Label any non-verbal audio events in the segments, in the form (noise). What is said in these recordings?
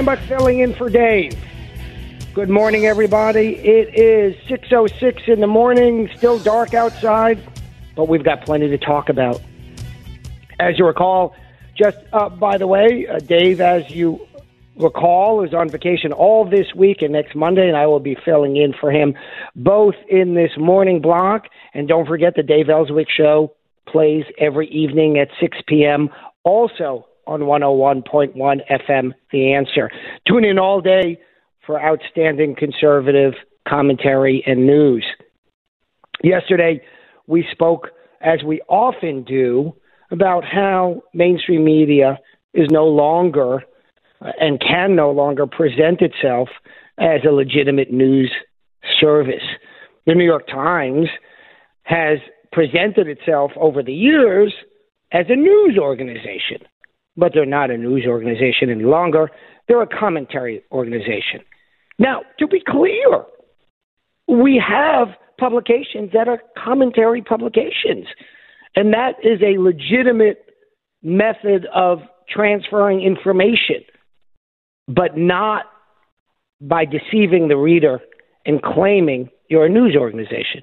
Steinbuch filling in for Dave. Good morning, everybody. It is 6.06 in the morning, still dark outside, but we've got plenty to talk about. As you recall, just uh, by the way, uh, Dave, as you recall, is on vacation all this week and next Monday, and I will be filling in for him both in this morning block. And don't forget, the Dave Elswick Show plays every evening at 6 p.m. Also on 101.1 FM, The Answer. Tune in all day for outstanding conservative commentary and news. Yesterday, we spoke, as we often do, about how mainstream media is no longer uh, and can no longer present itself as a legitimate news service. The New York Times has presented itself over the years as a news organization, but they're not a news organization any longer. They're a commentary organization. Now, to be clear, we have publications that are commentary publications, and that is a legitimate method of transferring information, but not by deceiving the reader and claiming you're a news organization.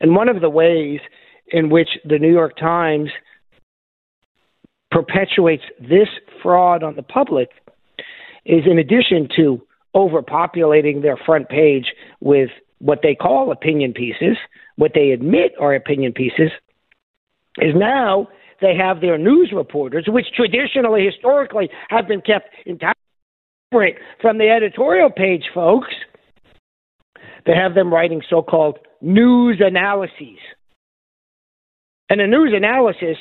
And one of the ways in which the New York Times perpetuates this fraud on the public is in addition to overpopulating their front page with what they call opinion pieces, what they admit are opinion pieces, is now they have their news reporters, which traditionally, historically, have been kept entirely separate from the editorial page, folks. They have them writing so called news analyses. And a news analysis,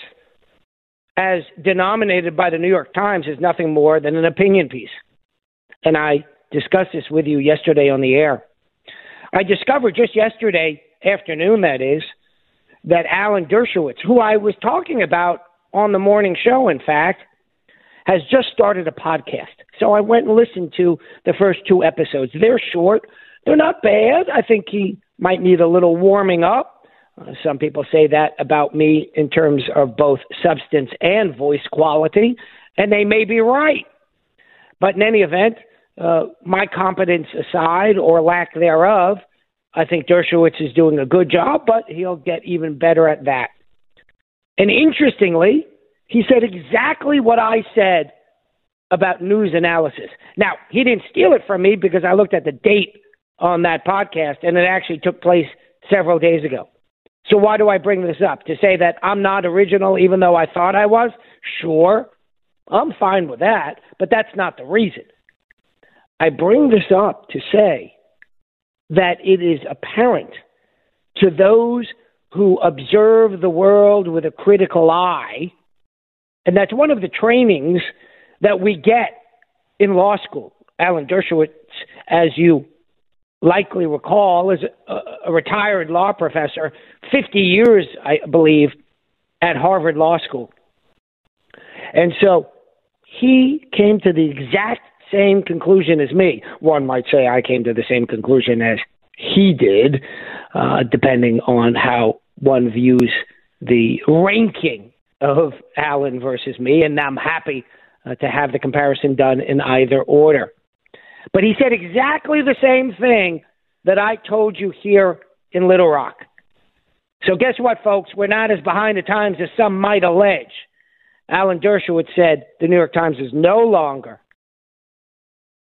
as denominated by the New York Times, is nothing more than an opinion piece. And I discussed this with you yesterday on the air. I discovered just yesterday afternoon, that is, that Alan Dershowitz, who I was talking about on the morning show, in fact, has just started a podcast. So I went and listened to the first two episodes. They're short, they're not bad. I think he might need a little warming up. Some people say that about me in terms of both substance and voice quality, and they may be right. But in any event, uh, my competence aside or lack thereof, I think Dershowitz is doing a good job, but he'll get even better at that. And interestingly, he said exactly what I said about news analysis. Now, he didn't steal it from me because I looked at the date on that podcast, and it actually took place several days ago. So, why do I bring this up? To say that I'm not original, even though I thought I was? Sure, I'm fine with that, but that's not the reason. I bring this up to say that it is apparent to those who observe the world with a critical eye, and that's one of the trainings that we get in law school. Alan Dershowitz, as you likely recall, is a, a retired law professor, 50 years, I believe, at Harvard Law School. And so he came to the exact same conclusion as me. One might say I came to the same conclusion as he did, uh, depending on how one views the ranking of Alan versus me. And I'm happy uh, to have the comparison done in either order. But he said exactly the same thing that I told you here in Little Rock. So guess what, folks? We're not as behind the times as some might allege. Alan Dershowitz said the New York Times is no longer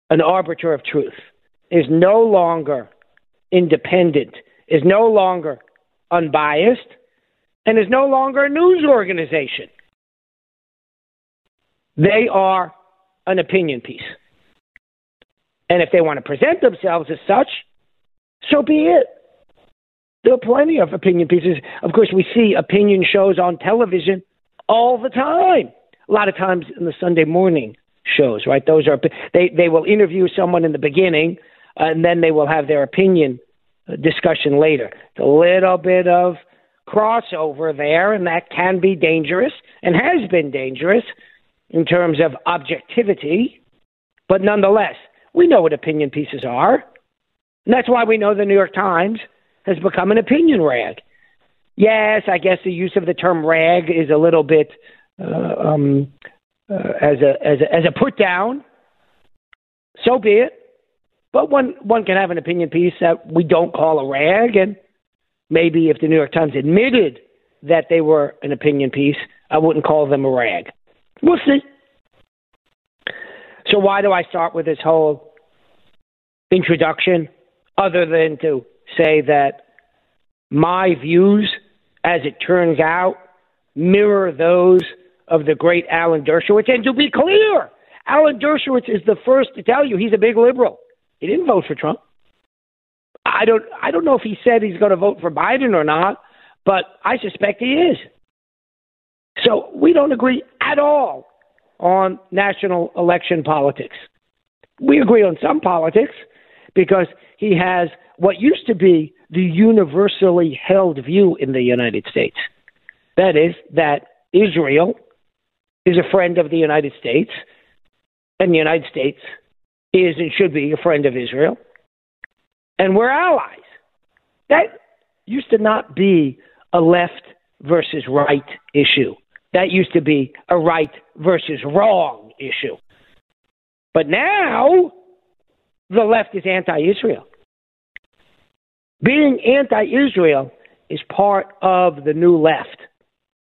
an arbiter of truth, is no longer independent, is no longer unbiased, and is no longer a news organization. They are an opinion piece. And if they want to present themselves as such, so be it. There are plenty of opinion pieces. Of course, we see opinion shows on television all the time. A lot of times in the Sunday morning shows, right? Those are they they will interview someone in the beginning, and then they will have their opinion uh, discussion later. It's a little bit of crossover there, and that can be dangerous and has been dangerous in terms of objectivity. But nonetheless, we know what opinion pieces are. And that's why we know the New York Times has become an opinion rag. Yes, I guess the use of the term rag is a little bit uh, um, uh, as a as a as a put down. So be it. But one one can have an opinion piece that we don't call a rag, and maybe if the New York Times admitted that they were an opinion piece, I wouldn't call them a rag. We'll see. So why do I start with this whole introduction, other than to say that my views, as it turns out, mirror those of the great Alan Dershowitz. And to be clear, Alan Dershowitz is the first to tell you he's a big liberal. He didn't vote for Trump. I don't I don't know if he said he's going to vote for Biden or not, but I suspect he is. So we don't agree at all on national election politics. We agree on some politics because he has what used to be the universally held view in the United States. That is, that Israel is a friend of the United States, and the United States is and should be a friend of Israel, and we're allies. That used to not be a left versus right issue. That used to be a right versus wrong issue. But now, the left is anti Israel. Being anti Israel is part of the new left.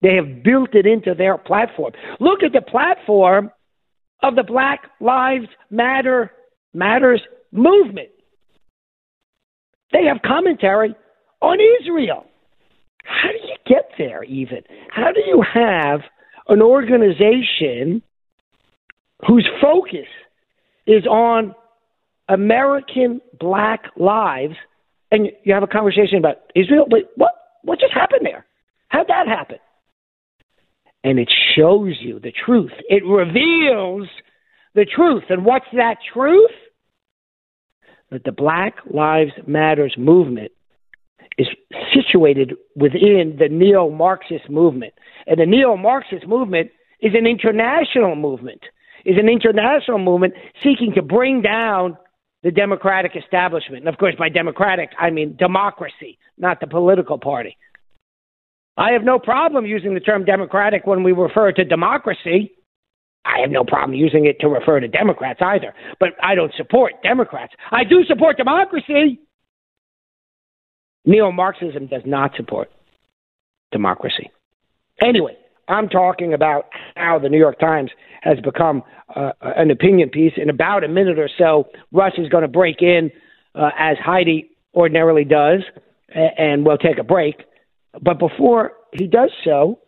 They have built it into their platform. Look at the platform of the Black Lives Matter Matters movement. They have commentary on Israel. How do there, even? How do you have an organization whose focus is on American black lives, and you have a conversation about Israel? But what, what just happened there? How'd that happen? And it shows you the truth. It reveals the truth. And what's that truth? That the Black Lives Matters movement is situated within the neo Marxist movement. And the neo Marxist movement is an international movement, is an international movement seeking to bring down the democratic establishment. And of course, by democratic, I mean democracy, not the political party. I have no problem using the term democratic when we refer to democracy. I have no problem using it to refer to Democrats either. But I don't support Democrats. I do support democracy. Neo Marxism does not support democracy. Anyway, I'm talking about how the New York Times has become uh, an opinion piece. In about a minute or so, Russ is going to break in uh, as Heidi ordinarily does, and we'll take a break. But before he does so,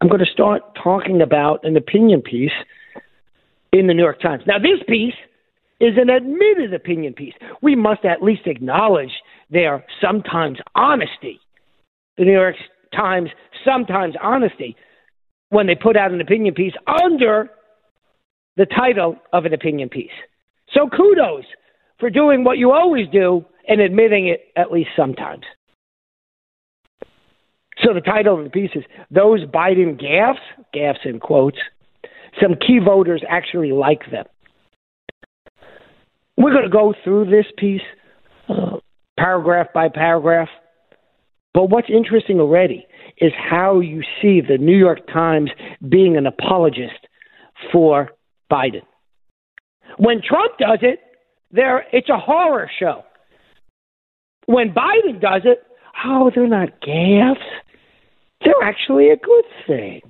I'm going to start talking about an opinion piece in the New York Times. Now, this piece is an admitted opinion piece. We must at least acknowledge their sometimes honesty. The New York Times sometimes honesty when they put out an opinion piece under the title of an opinion piece. So kudos for doing what you always do and admitting it at least sometimes. So the title of the piece is Those Biden Gaffes, gaffes in quotes, some key voters actually like them. We're going to go through this piece uh, paragraph by paragraph. But what's interesting already is how you see the New York Times being an apologist for Biden. When Trump does it, there it's a horror show. When Biden does it, oh, they're not gaffes. They're actually a good thing.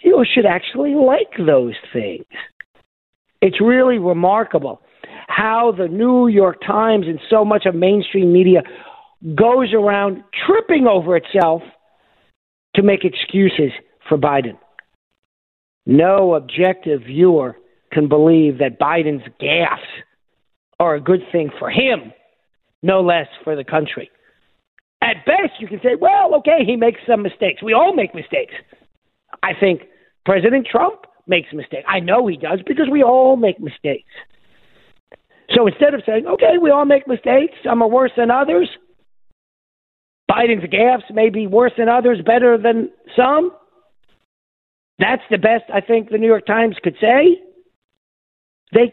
You should actually like those things. It's really remarkable how the New York Times and so much of mainstream media goes around tripping over itself to make excuses for Biden. No objective viewer can believe that Biden's gaffes are a good thing for him, no less for the country. At best, you can say, well, okay, he makes some mistakes. We all make mistakes. I think President Trump makes mistakes. I know he does because we all make mistakes. So instead of saying, okay, we all make mistakes, some are worse than others, Biden's gaffes may be worse than others, better than some. That's the best I think the New York Times could say. They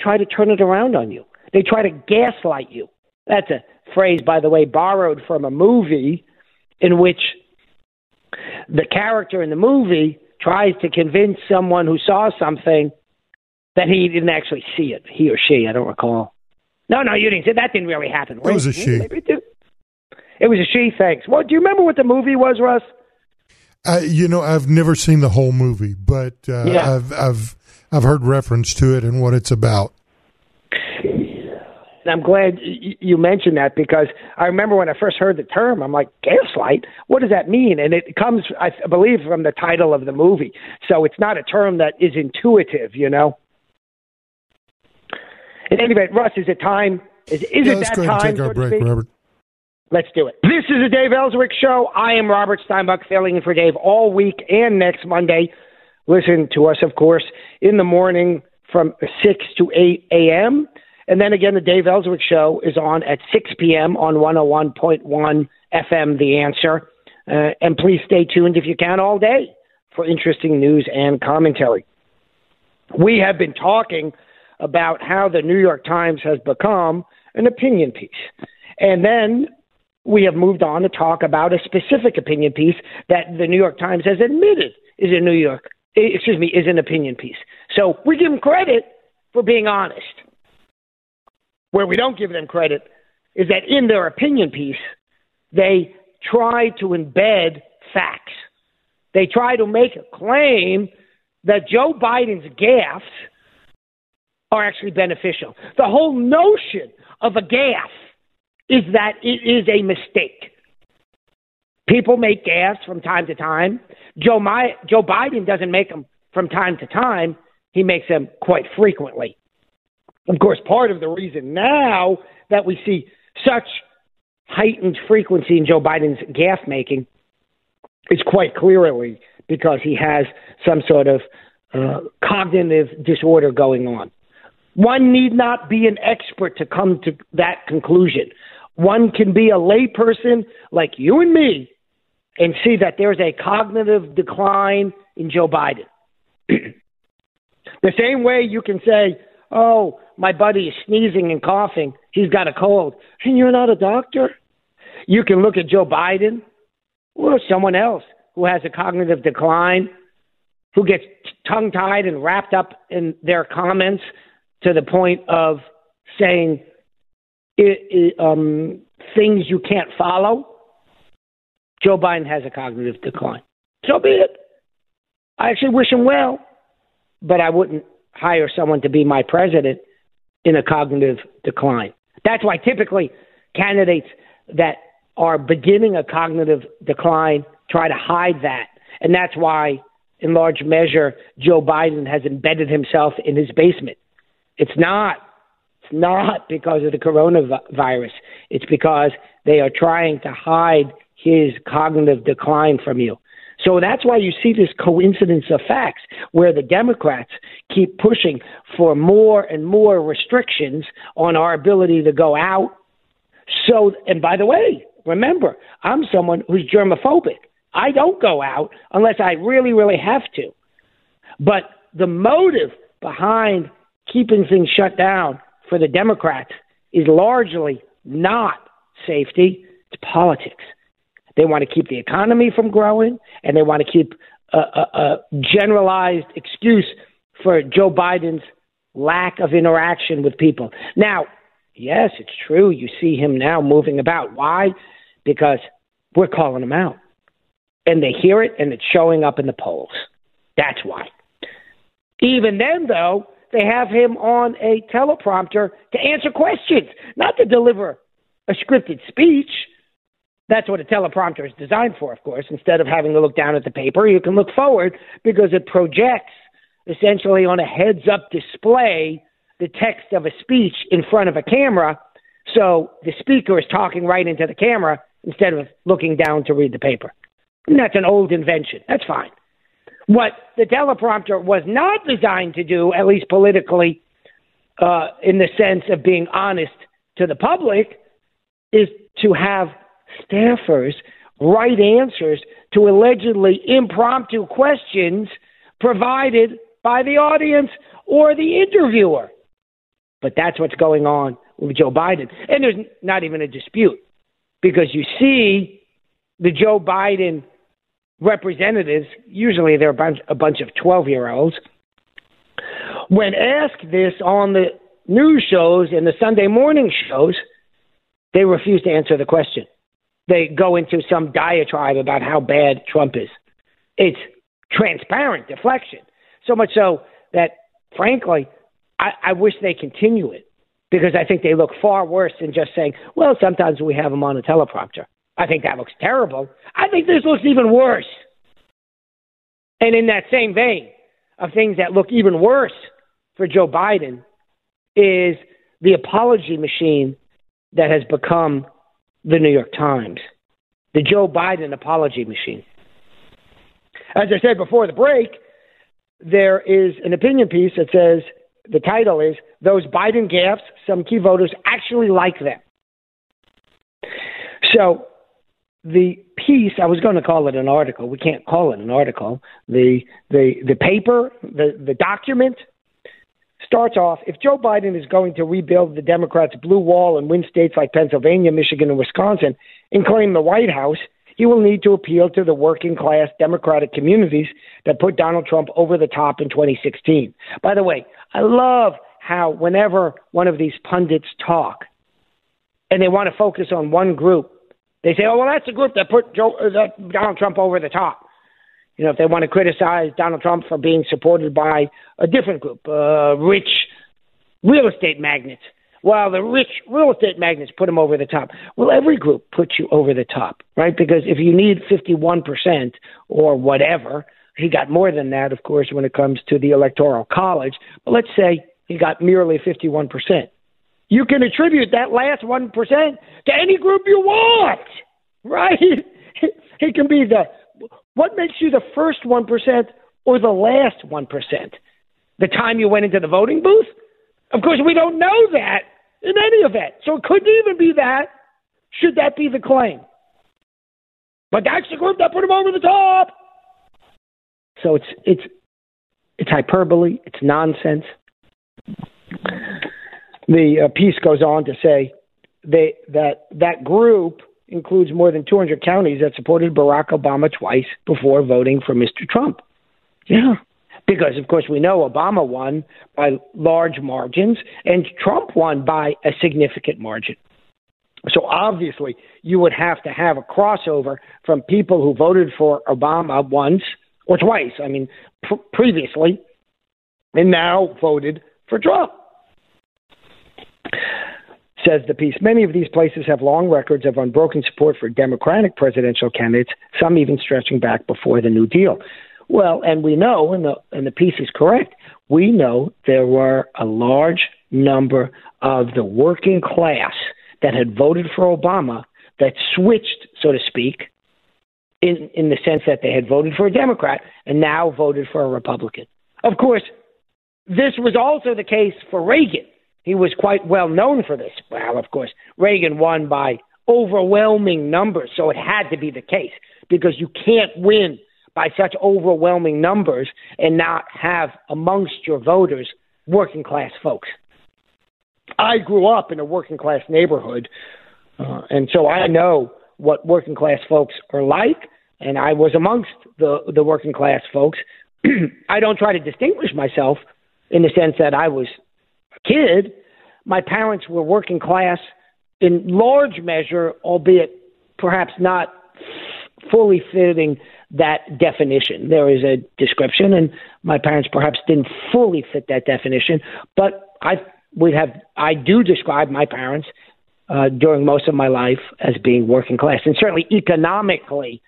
try to turn it around on you. They try to gaslight you. That's a phrase, by the way, borrowed from a movie in which the character in the movie tries to convince someone who saw something that he didn't actually see it, he or she, I don't recall. No, no, you didn't say that didn't really happen. It was a she. It, was a she, thanks. Well, do you remember what the movie was, Russ? Uh, you know, I've never seen the whole movie, but uh, Yeah. I've I've I've heard reference to it and what it's about. And I'm glad you mentioned that because I remember when I first heard the term, I'm like, gaslight? What does that mean? And it comes, I believe, from the title of the movie. So it's not a term that is intuitive, you know? At any rate, Russ, is it time? Is, is Yeah, it let's that go ahead and time? take our break. Robert. Let's do it. This is the Dave Elswick Show. I am Robert Steinbuch, filling in for Dave all week and next Monday. Listen to us, of course, in the morning from 6 to 8 a.m. And then again, the Dave Elswick Show is on at 6 p.m. on 101.1 FM, The Answer. Uh, and please stay tuned if you can all day for interesting news and commentary. We have been talking about how the New York Times has become an opinion piece. And then we have moved on to talk about a specific opinion piece that the New York Times has admitted is a New York, eh, excuse me, is an opinion piece. So we give them credit for being honest. Where we don't give them credit is that in their opinion piece, they try to embed facts. They try to make a claim that Joe Biden's gaffes are actually beneficial. The whole notion of a gaffe is that it is a mistake. People make gaffes from time to time. Joe, My- Joe Biden doesn't make them from time to time. He makes them quite frequently. Of course, part of the reason now that we see such heightened frequency in Joe Biden's gaffe making is quite clearly because he has some sort of uh, cognitive disorder going on. One need not be an expert to come to that conclusion. One can be a layperson like you and me and see that there's a cognitive decline in Joe Biden. (clears throat) the same way you can say, oh, my buddy is sneezing and coughing, he's got a cold, and you're not a doctor. You can look at Joe Biden or someone else who has a cognitive decline, who gets tongue tied and wrapped up in their comments to the point of saying i i um, things you can't follow. Joe Biden has a cognitive decline. So be it. I actually wish him well, but I wouldn't hire someone to be my president in a cognitive decline. That's why typically candidates that are beginning a cognitive decline try to hide that. And that's why, in large measure, Joe Biden has embedded himself in his basement. It's not. It's not because of the coronavirus. It's because they are trying to hide his cognitive decline from you. So that's why you see this coincidence of facts where the Democrats keep pushing for more and more restrictions on our ability to go out. So, and by the way, remember, I'm someone who's germophobic. I don't go out unless I really, really have to. But the motive behind keeping things shut down for the Democrats is largely not safety, it's politics. They want to keep the economy from growing, and they want to keep a, a, a generalized excuse for Joe Biden's lack of interaction with people. Now, yes, it's true. You see him now moving about. Why? Because we're calling him out. And they hear it and it's showing up in the polls. That's why. Even then, though, they have him on a teleprompter to answer questions, not to deliver a scripted speech. That's what a teleprompter is designed for, of course. Instead of having to look down at the paper, you can look forward because it projects essentially on a heads up display the text of a speech in front of a camera. So the speaker is talking right into the camera instead of looking down to read the paper. And that's an old invention. That's fine. What the teleprompter was not designed to do, at least politically, uh, in the sense of being honest to the public, is to have staffers write answers to allegedly impromptu questions provided by the audience or the interviewer. But that's what's going on with Joe Biden. And there's not even a dispute because you see the Joe Biden representatives, usually they're a bunch, a bunch of 12 year olds, when asked this on the news shows and the Sunday morning shows, they refuse to answer the question. They go into some diatribe about how bad Trump is. It's transparent deflection. So much so that, frankly, I, I wish they continue it because I think they look far worse than just saying, well, sometimes we have them on a teleprompter. I think that looks terrible. I think this looks even worse. And in that same vein of things that look even worse for Joe Biden is the apology machine that has become the New York Times, the Joe Biden apology machine. As I said before the break, there is an opinion piece that says the title is Those Biden Gaffes, Some Key Voters Actually Like Them. So the piece I was going to call it an article. We can't call it an article. The the the paper, the the document starts off if Joe Biden is going to rebuild the Democrats' blue wall and win states like Pennsylvania, Michigan, and Wisconsin and claim the White House, he will need to appeal to the working class Democratic communities that put Donald Trump over the top in 2016. By the way, I love how whenever one of these pundits talk and they want to focus on one group, they say, "Oh, well, that's the group that put Joe, uh, that Donald Trump over the top." You know, if they want to criticize Donald Trump for being supported by a different group, uh, rich real estate magnates. Well, the rich real estate magnates put him over the top. Well, every group puts you over the top, right? Because if you need 51% or whatever, he got more than that, of course, when it comes to the Electoral College. But let's say he got merely 51%. You can attribute that last 1% to any group you want, (laughs) right? It can be the what makes you the first 1% or the last 1%? The time you went into the voting booth? Of course, we don't know that in any event. So it couldn't even be that. Should that be the claim? But that's the group that put him over the top. So it's it's it's hyperbole. It's nonsense. The uh, piece goes on to say they, that that group includes more than 200 counties that supported Barack Obama twice before voting for Mr. Trump. Yeah. Because, of course, we know Obama won by large margins and Trump won by a significant margin. So obviously, you would have to have a crossover from people who voted for Obama once or twice. I mean, pr- previously, and now voted for Trump. Says the piece. Many of these places have long records of unbroken support for Democratic presidential candidates, some even stretching back before the New Deal. Well, and we know, and the, and the piece is correct, we know there were a large number of the working class that had voted for Obama that switched, so to speak, in, in the sense that they had voted for a Democrat and now voted for a Republican. Of course, this was also the case for Reagan. He was quite well known for this. Well, of course, Reagan won by overwhelming numbers, so it had to be the case because you can't win by such overwhelming numbers and not have amongst your voters working class folks. I grew up in a working class neighborhood, uh, and so I know what working class folks are like. and I was amongst the the working class folks. (clears throat) I don't try to distinguish myself in the sense that I was kid. My parents were working class in large measure, albeit perhaps not fully fitting that definition. There is a description, and my parents perhaps didn't fully fit that definition. But I would have, I do describe my parents uh, during most of my life as being working class, and certainly economically,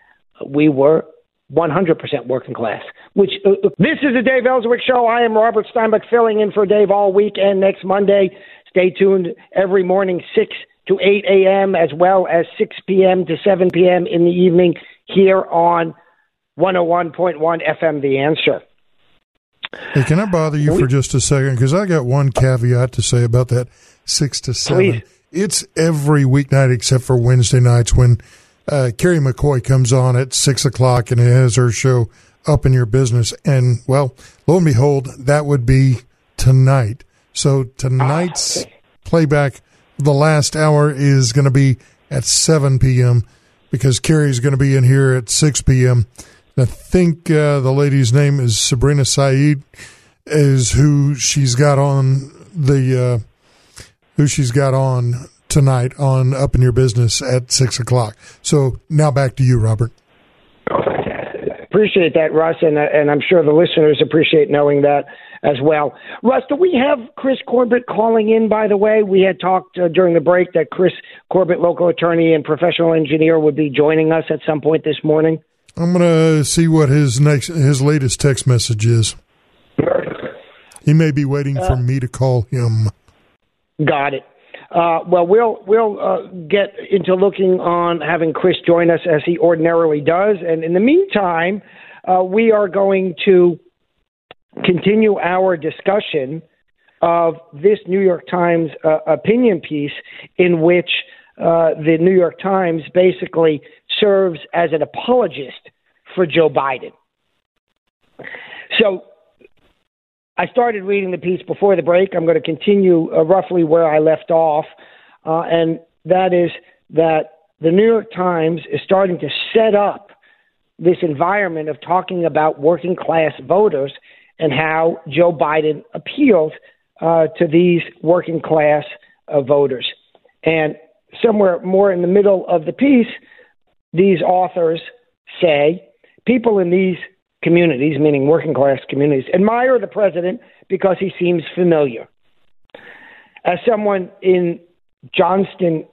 we were 100% working class. Which uh, uh, this is the Dave Elswick Show. I am Robert Steinbuch, filling in for Dave all week and next Monday. Stay tuned every morning, six to 8 a.m. as well as 6 p.m. to 7 p.m. in the evening here on 101.1 FM. The answer. Hey, can I bother you for just a second? Because I got one caveat to say about that six to seven. Please. It's every weeknight except for Wednesday nights when uh, Carrie McCoy comes on at six o'clock and has her show up in your business. And well, lo and behold, that would be tonight. So tonight's playback, the last hour is going to be at 7 p.m. because Carrie's going to be in here at 6 p.m. I think uh, the lady's name is Sabrina Saeed, is who she's got on the uh, who she's got on tonight on Up in Your Business at six o'clock. So now back to you, Robert. Appreciate that, Russ, and uh, and I'm sure the listeners appreciate knowing that as well. Russ, do we have Chris Corbitt calling in? By the way, we had talked uh, during the break that Chris Corbitt, local attorney and professional engineer, would be joining us at some point this morning. I'm gonna see what his next his latest text message is. He may be waiting for me to call him. Got it. Uh, well, we'll we'll uh, get into looking on having Chris join us as he ordinarily does, and in the meantime, uh, we are going to continue our discussion of this New York Times uh, opinion piece, in which uh, the New York Times basically serves as an apologist for Joe Biden. So I started reading the piece before the break. I'm going to continue uh, roughly where I left off, uh, and that is that the New York Times is starting to set up this environment of talking about working class voters and how Joe Biden appealed uh, to these working class uh, voters. And somewhere more in the middle of the piece, these authors say people in these communities, meaning working class communities, admire the president because he seems familiar. As someone in Johnston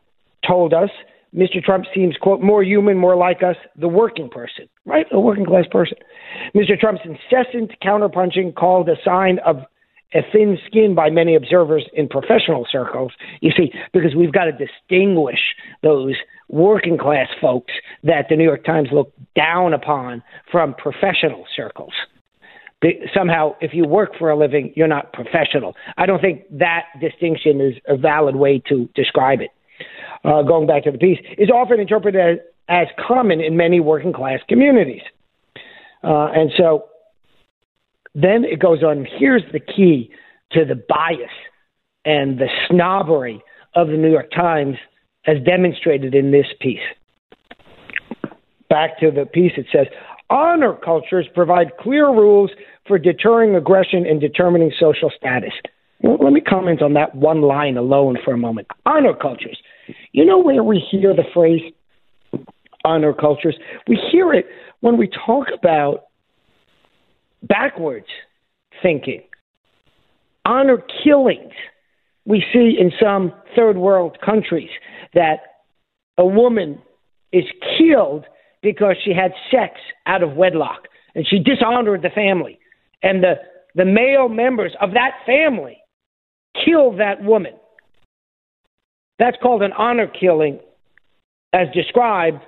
told us, Mr. Trump seems, quote, more human, more like us, the working person, right? A working class person. Mr. Trump's incessant counterpunching, called a sign of a thin skin by many observers in professional circles. You see, because we've got to distinguish those working class folks that the New York Times look down upon from professional circles. Somehow, if you work for a living, you're not professional. I don't think that distinction is a valid way to describe it. Uh, going back to the piece, is often interpreted as, as common in many working class communities. Uh, and so then it goes on. Here's the key to the bias and the snobbery of the New York Times as demonstrated in this piece. Back to the piece, it says honor cultures provide clear rules for deterring aggression and determining social status. Well, let me comment on that one line alone for a moment. Honor cultures. You know where we hear the phrase honor cultures? We hear it when we talk about backwards thinking, honor killings. We see in some third world countries that a woman is killed because she had sex out of wedlock and she dishonored the family. And the, the male members of that family kill that woman. That's called an honor killing, as described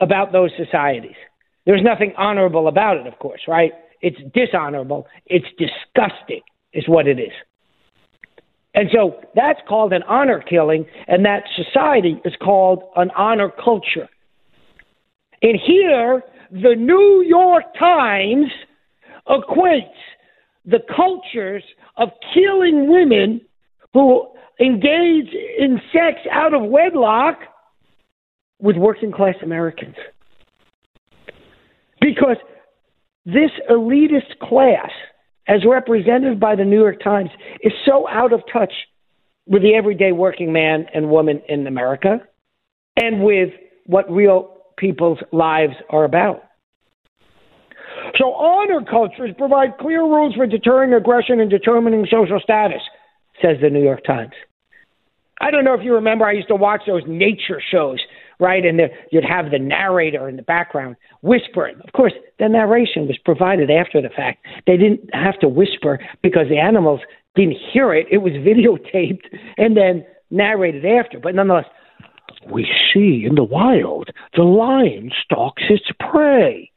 about those societies. There's nothing honorable about it, of course, right? It's dishonorable. It's disgusting, is what it is. And so that's called an honor killing, and that society is called an honor culture. And here, the New York Times equates the cultures of killing women who engage in sex out of wedlock with working class Americans. Because this elitist class, as represented by the New York Times, is so out of touch with the everyday working man and woman in America and with what real people's lives are about. So, honor cultures provide clear rules for deterring aggression and determining social status, says the New York Times. I don't know if you remember, I used to watch those nature shows, right? And you'd have the narrator in the background whispering. Of course, the narration was provided after the fact. They didn't have to whisper because the animals didn't hear it. It was (laughs) videotaped and then narrated after. But nonetheless, we see in the wild the lion stalks its prey.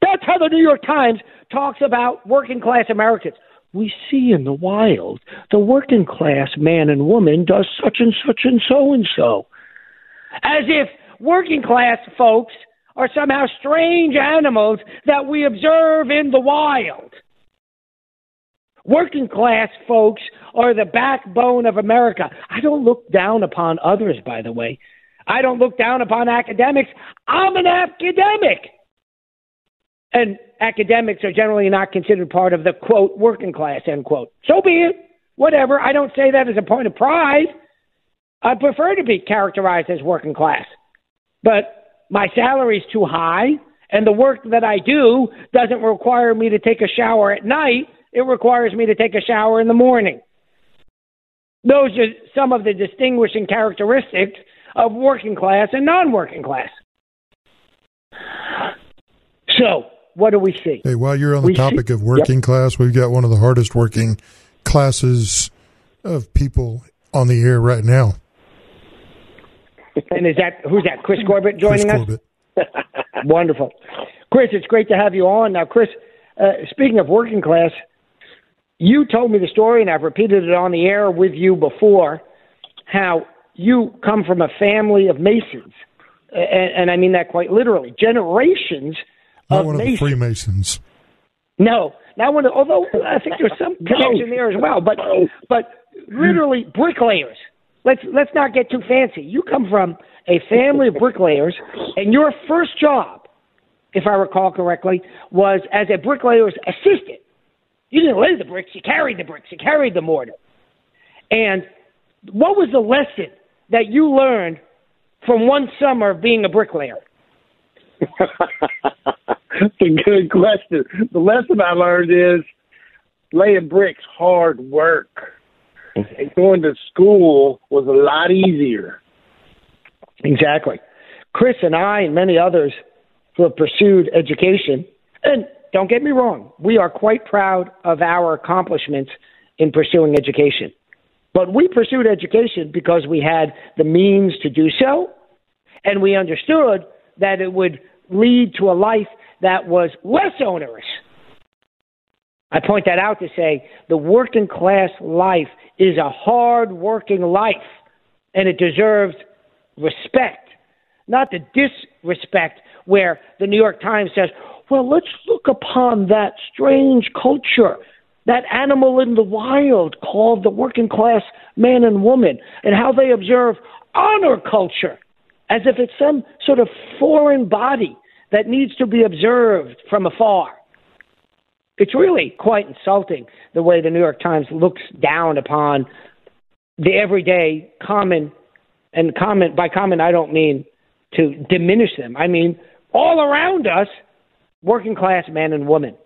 That's how the New York Times talks about working class Americans. We see in the wild the working class man and woman does such and such and so and so. As if working class folks are somehow strange animals that we observe in the wild. Working class folks are the backbone of America. I don't look down upon others, by the way. I don't look down upon academics. I'm an academic. And academics are generally not considered part of the quote working class end quote. So be it. Whatever. I don't say that as a point of pride. I prefer to be characterized as working class. But my salary is too high, and the work that I do doesn't require me to take a shower at night it requires me to take a shower in the morning. Those are some of the distinguishing characteristics of working class and non working class. So, what do we see? Hey, while you're on the We topic see- of working Yep. class, we've got one of the hardest working classes of people on the air right now. And is that who's that? Chris Corbitt Chris joining us? Corbitt. (laughs) Wonderful. Chris, it's great to have you on. Now, Chris, uh, speaking of working class, you told me the story, and I've repeated it on the air with you before, how you come from a family of Masons. And, and I mean that quite literally. Generations Not of one of the Masons. Freemasons. No, not one. Of, although I think there's some (laughs) connection there as well, but but literally bricklayers. Let's let's not get too fancy. You come from a family of bricklayers, and your first job, if I recall correctly, was as a bricklayer's assistant. You didn't lay the bricks; you carried the bricks, you carried the mortar. And what was the lesson that you learned from one summer of being a bricklayer? (laughs) That's a good question. The lesson I learned is laying bricks hard work. And going to school was a lot easier. Exactly. Chris and I and many others who have pursued education, and don't get me wrong, we are quite proud of our accomplishments in pursuing education. But we pursued education because we had the means to do so, and we understood that it would lead to a life that was less onerous. I point that out to say the working class life is a hard working life, and it deserves respect, not the disrespect where the New York Times says, well, let's look upon that strange culture, that animal in the wild called the working class man and woman, and how they observe honor culture as if it's some sort of foreign body that needs to be observed from afar. It's really quite insulting the way the New York Times looks down upon the everyday common and common by common I don't mean to diminish them. I mean all around us working class men and women.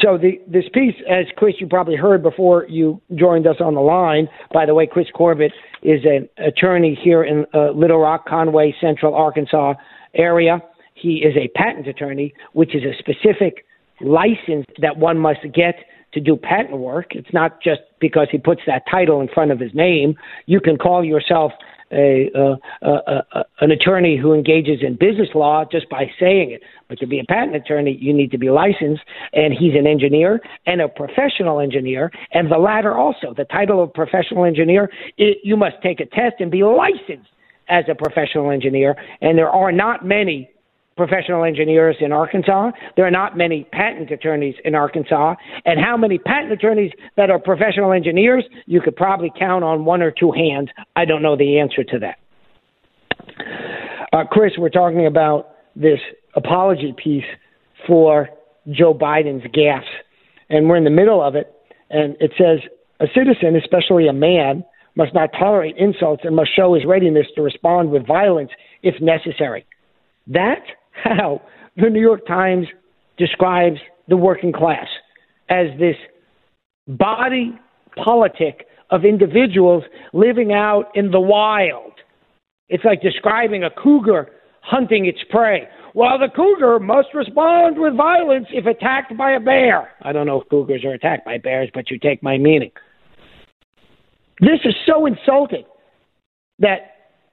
So the, this piece, as Chris, you probably heard before you joined us on the line. By the way, Chris Corbitt is an attorney here in uh, Little Rock, Conway, Central Arkansas area. He is a patent attorney, which is a specific license that one must get to do patent work. It's not just because he puts that title in front of his name. You can call yourself a, uh, uh, uh, an attorney who engages in business law just by saying it. But to be a patent attorney, you need to be licensed, and he's an engineer and a professional engineer, and the latter also. The title of professional engineer, it, you must take a test and be licensed as a professional engineer, and there are not many professional engineers in Arkansas. There are not many patent attorneys in Arkansas. And how many patent attorneys that are professional engineers, you could probably count on one or two hands. I don't know the answer to that. Uh, Chris, we're talking about this apology piece for Joe Biden's gaffes, and we're in the middle of it. And it says a citizen, especially a man, must not tolerate insults and must show his readiness to respond with violence if necessary. That's how the New York Times describes the working class as this body politic of individuals living out in the wild. It's like describing a cougar hunting its prey. While the cougar must respond with violence if attacked by a bear. I don't know if cougars are attacked by bears, but you take my meaning. This is so insulting that,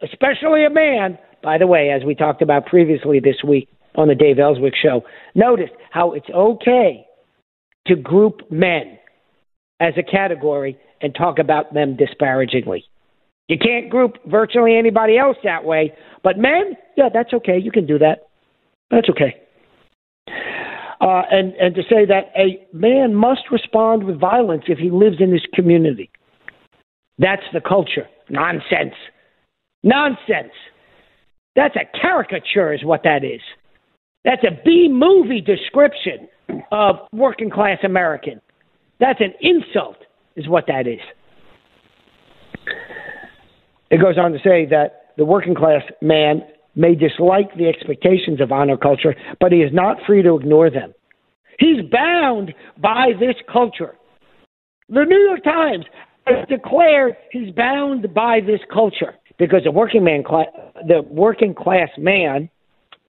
especially a man, by the way, as we talked about previously this week on the Dave Elswick show, notice how it's okay to group men as a category and talk about them disparagingly. You can't group virtually anybody else that way, but men, yeah, that's okay. You can do that. That's okay. Uh, and and to say that a man must respond with violence if he lives in this community. That's the culture. Nonsense. Nonsense. That's a caricature, is what that is. That's a B movie description of working class American. That's an insult, is what that is. It goes on to say that the working class man may dislike the expectations of honor culture, but he is not free to ignore them. He's bound by this culture. The New York Times has declared he's bound by this culture because the working man, class, the working class man,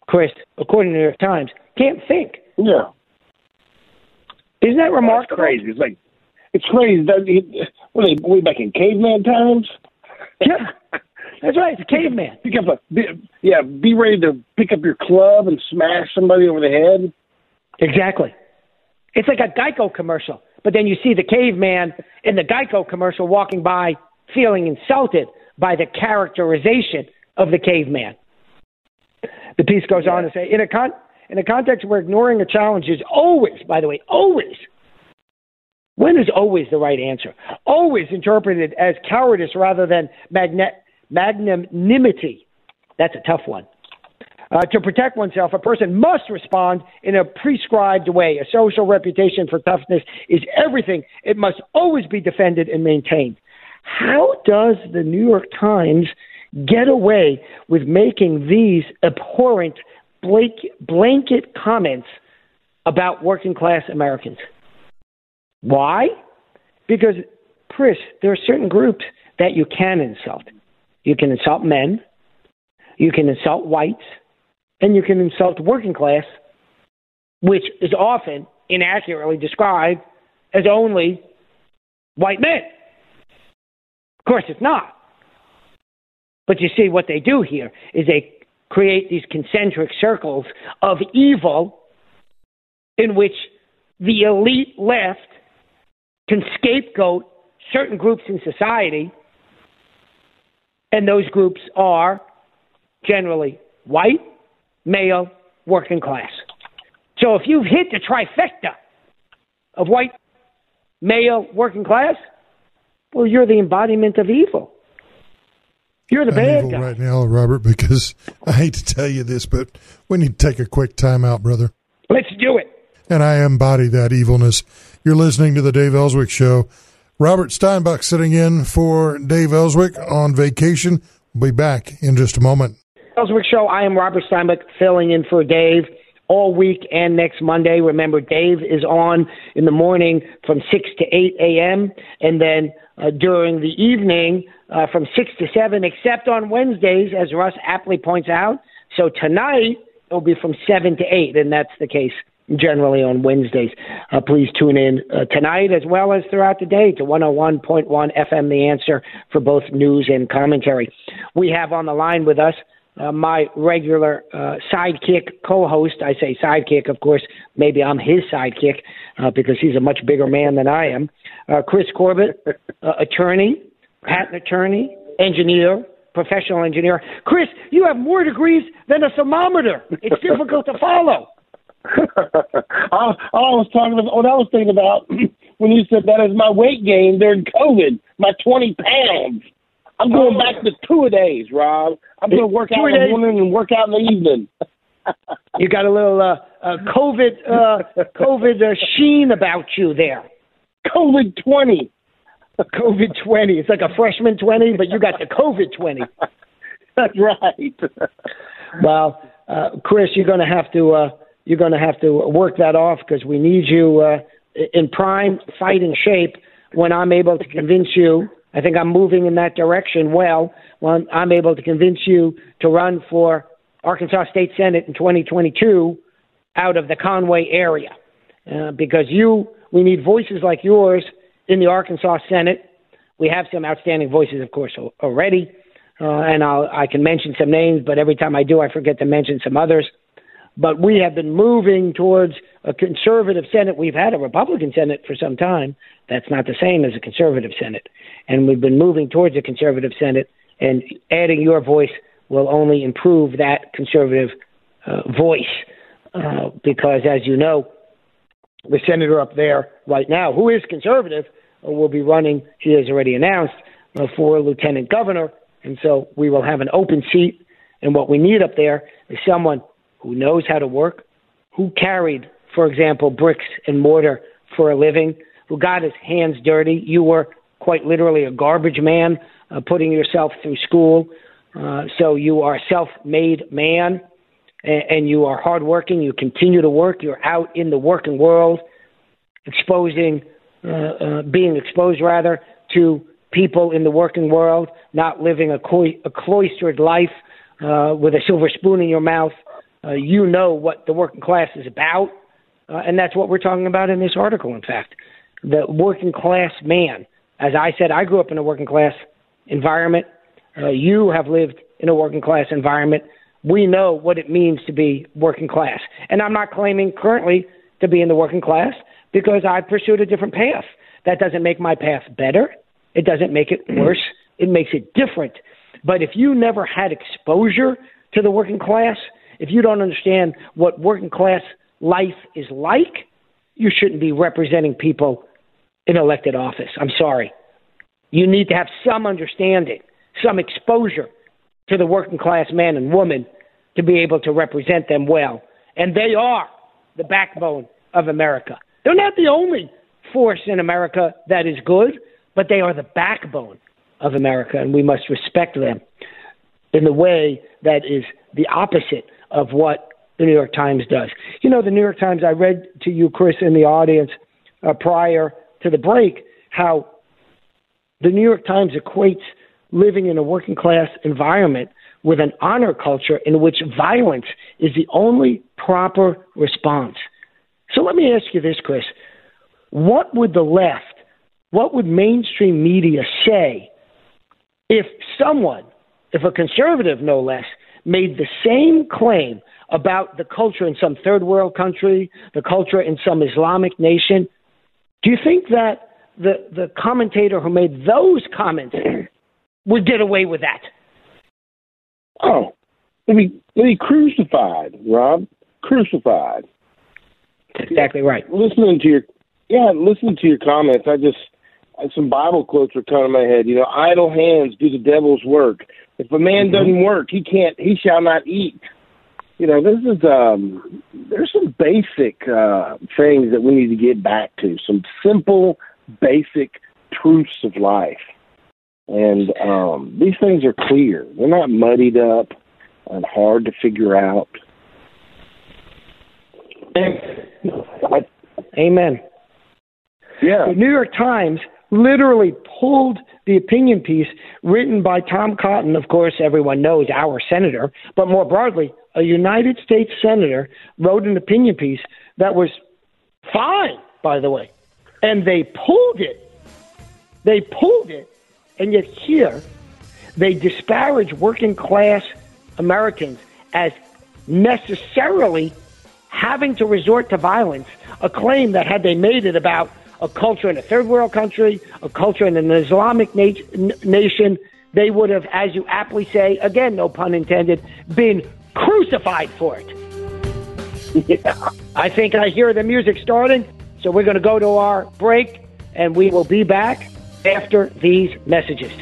Chris, according to the New York Times, can't think. Yeah. Isn't that remarkable? That's crazy. It's like it's crazy. That, he, what are they way back in caveman times? Yeah, that's right. It's a caveman. Pick up a be, yeah. Be ready to pick up your club and smash somebody over the head. Exactly. It's like a Geico commercial, but then you see the caveman in the Geico commercial walking by, feeling insulted by the characterization of the caveman. The piece goes on to say, in a con- in a context where ignoring a challenge is always, by the way, always when is always the right answer? Always interpreted as cowardice rather than magne- magnanimity. That's a tough one. Uh, to protect oneself, a person must respond in a prescribed way. A social reputation for toughness is everything. It must always be defended and maintained. How does the New York Times get away with making these abhorrent blanket comments about working class Americans? Why? Because, Chris, there are certain groups that you can insult. You can insult men, you can insult whites, and you can insult working class, which is often inaccurately described as only white men. Of course, it's not. But you see, what they do here is they create these concentric circles of evil in which the elite left can scapegoat certain groups in society, and those groups are generally white, male, working class. So if you've hit the trifecta of white, male, working class, well, you're the embodiment of evil. You're the I'm bad evil guy. right now, Robert, because (laughs) I hate to tell you this, but we need to take a quick time out, brother. Let's do it. And I embody that evilness. You're listening to the Dave Elswick Show. Robert Steinbuch sitting in for Dave Elswick on vacation. We'll be back in just a moment. Elswick Show. I am Robert Steinbuch filling in for Dave all week and next Monday. Remember, Dave is on in the morning from 6 to 8 a.m. and then uh, during the evening uh, from 6 to 7, except on Wednesdays, as Russ aptly points out. So tonight it'll be from 7 to 8, and that's the case generally on Wednesdays. Uh, please tune in uh, tonight as well as throughout the day to 101.1 FM The Answer for both news and commentary. We have on the line with us uh, my regular uh, sidekick co-host. I say sidekick, of course. Maybe I'm his sidekick uh, because he's a much bigger man than I am. Uh, Chris Corbitt, uh, attorney, patent attorney, engineer, professional engineer. Chris, you have more degrees than a thermometer. It's (laughs) difficult to follow. (laughs) I, I was talking about what I was thinking about (clears throat) when you said that is my weight gain during COVID, my 20 pounds. I'm going Oh. back to two a days, Rob. I'm going to work out in the morning and work out in the evening. (laughs) you got a little uh, uh, COVID uh, (laughs) COVID uh, sheen about you there. COVID twenty. COVID twenty. It's like a freshman twenty, but you got the COVID twenty. (laughs) That's right. Well, uh, Chris, you're going to have to uh, you're going to have to work that off because we need you uh, in prime fighting shape when I'm able to convince you. I think I'm moving in that direction well when I'm able to convince you to run for Arkansas State Senate in 2022 out of the Conway area. Uh, because you, we need voices like yours in the Arkansas Senate. We have some outstanding voices, of course, already. Uh, and I'll, I can mention some names, but every time I do, I forget to mention some others. But we have been moving towards a conservative Senate. We've had a Republican Senate for some time. That's not the same as a conservative Senate. And we've been moving towards a conservative Senate, and adding your voice will only improve that conservative uh, voice. Uh, because, as you know, the senator up there right now, who is conservative, uh, will be running, he has already announced, uh, for lieutenant governor. And so we will have an open seat. And what we need up there is someone who knows how to work, who carried, for example, bricks and mortar for a living, who got his hands dirty. You were quite literally a garbage man, uh, putting yourself through school. Uh, so you are a self made man and, and you are hardworking. You continue to work. You're out in the working world, exposing, uh, uh, being exposed rather to people in the working world, not living a, clo- a cloistered life uh, with a silver spoon in your mouth. Uh, you know what the working class is about, uh, and that's what we're talking about in this article. In fact, the working class man. As I said, I grew up in a working class environment. Uh, you have lived in a working class environment. We know what it means to be working class, and I'm not claiming currently to be in the working class because I pursued a different path. That doesn't make my path better. It doesn't make it (clears throat) worse. It makes it different. But if you never had exposure to the working class, if you don't understand what working class life is like, you shouldn't be representing people in elected office. I'm sorry. You need to have some understanding, some exposure to the working class man and woman to be able to represent them well. And they are the backbone of America. They're not the only force in America that is good, but they are the backbone of America, and we must respect them in the way that is the opposite of what the New York Times does. You know, the New York Times, I read to you, Chris, in the audience uh, prior to the break, how the New York Times equates living in a working class environment with an honor culture in which violence is the only proper response. So let me ask you this, Chris. What would the left, what would mainstream media say if someone, if a conservative no less, made the same claim about the culture in some third world country, the culture in some Islamic nation, do you think that the, the commentator who made those comments (clears throat) would get away with that? Oh, let me let me crucified, Rob. Crucified. Exactly right. Listening to your yeah, listening to your comments, I just some Bible quotes are coming to my head. You know, idle hands do the devil's work. If a man mm-hmm. doesn't work, he can't. He shall not eat. You know, this is um. There's some basic uh, things that we need to get back to. Some simple, basic truths of life, and um, these things are clear. They're not muddied up and hard to figure out. Amen. Yeah. The New York Times literally pulled the opinion piece written by Tom Cotton, of course, everyone knows our senator, but more broadly, a United States senator wrote an opinion piece that was fine, by the way. And they pulled it. They pulled it. And yet here, they disparage working class Americans as necessarily having to resort to violence, a claim that had they made it about a culture in a third world country, a culture in an Islamic na- nation, they would have, as you aptly say, again, no pun intended, been crucified for it. Yeah. (laughs) I think I hear the music starting, so we're going to go to our break, and we will be back after these messages.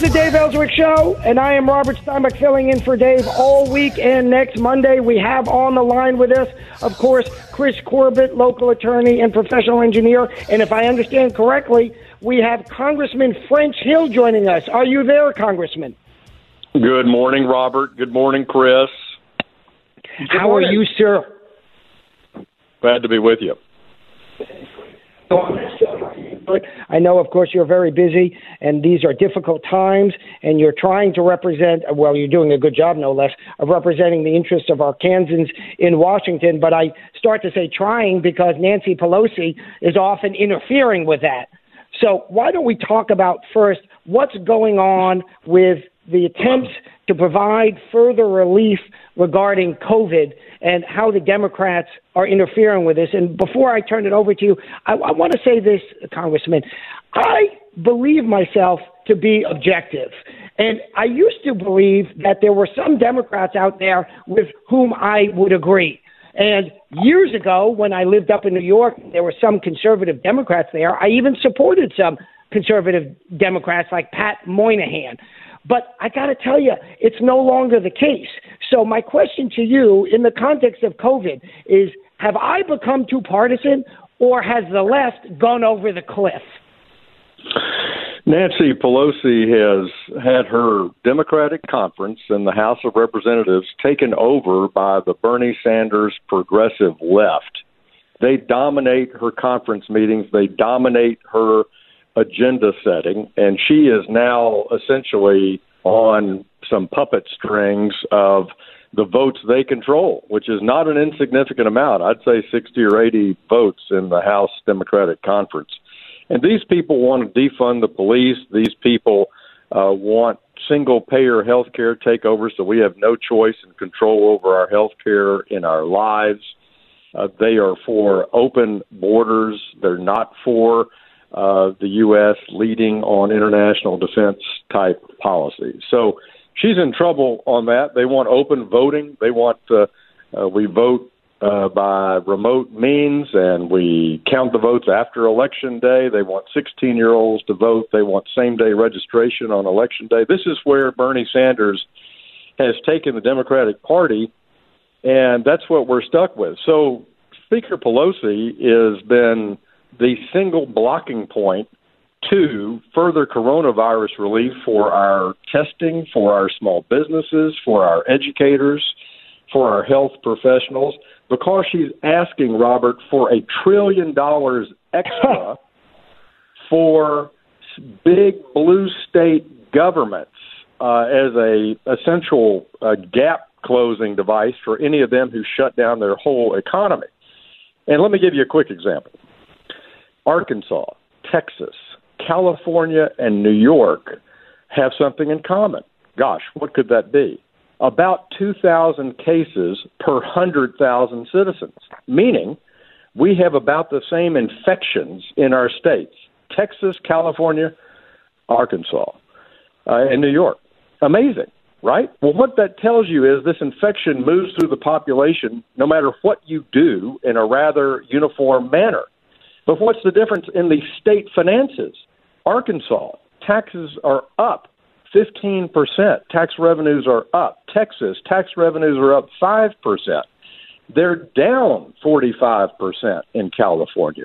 Is the Dave Elswick Show, and I am Robert Steinbuch filling in for Dave all week and next Monday. We have on the line with us, of course, Chris Corbitt, local attorney and professional engineer. And if I understand correctly, we have Congressman French Hill joining us. Are you there, Congressman? Good morning, Robert. Good morning, Chris. How are you, sir? Glad to be with you. I know, of course, you're very busy, and these are difficult times, and you're trying to represent, well, you're doing a good job, no less, of representing the interests of Arkansans in Washington. But I start to say trying because Nancy Pelosi is often interfering with that. So why don't we talk about first what's going on with the attempts to provide further relief regarding COVID and how the Democrats are interfering with this. And before I turn it over to you, I, I want to say this, Congressman. I believe myself to be objective. And I used to believe that there were some Democrats out there with whom I would agree. And years ago, when I lived up in New York, there were some conservative Democrats there. I even supported some conservative Democrats like Pat Moynihan. But I got to tell you, it's no longer the case. So, my question to you, in the context of COVID, is have I become too partisan or has the left gone over the cliff? Nancy Pelosi has had her Democratic conference in the House of Representatives taken over by the Bernie Sanders progressive left. They dominate her conference meetings, they dominate her agenda setting, and she is now essentially on some puppet strings of the votes they control, which is not an insignificant amount. I'd say 60 or 80 votes in the House Democratic Conference. And these people want to defund the police. These people uh, want single payer health care takeover so we have no choice and control over our health care in our lives. Uh, they are for open borders. They're not for uh, the U.S. leading on international defense type policies. So she's in trouble on that. They want open voting. They want uh, uh, we vote uh, by remote means and we count the votes after election day. They want 16 year olds to vote. They want same day registration on election day. This is where Bernie Sanders has taken the Democratic Party, and that's what we're stuck with. So Speaker Pelosi has been the single blocking point to further coronavirus relief for our testing, for our small businesses, for our educators, for our health professionals, because she's asking Robert for a trillion dollars extra (laughs) for big blue state governments uh, as a essential uh, gap closing device for any of them who shut down their whole economy. And let me give you a quick example. Arkansas, Texas, California, and New York have something in common. Gosh, what could that be? About 2,000 cases per 100,000 citizens, meaning we have about the same infections in our states Texas, California, Arkansas, uh, and New York. Amazing, right? Well, what that tells you is this infection moves through the population no matter what you do in a rather uniform manner. But what's the difference in the state finances? Arkansas, taxes are up 15%. Tax revenues are up. Texas, tax revenues are up 5%. They're down 45% in California.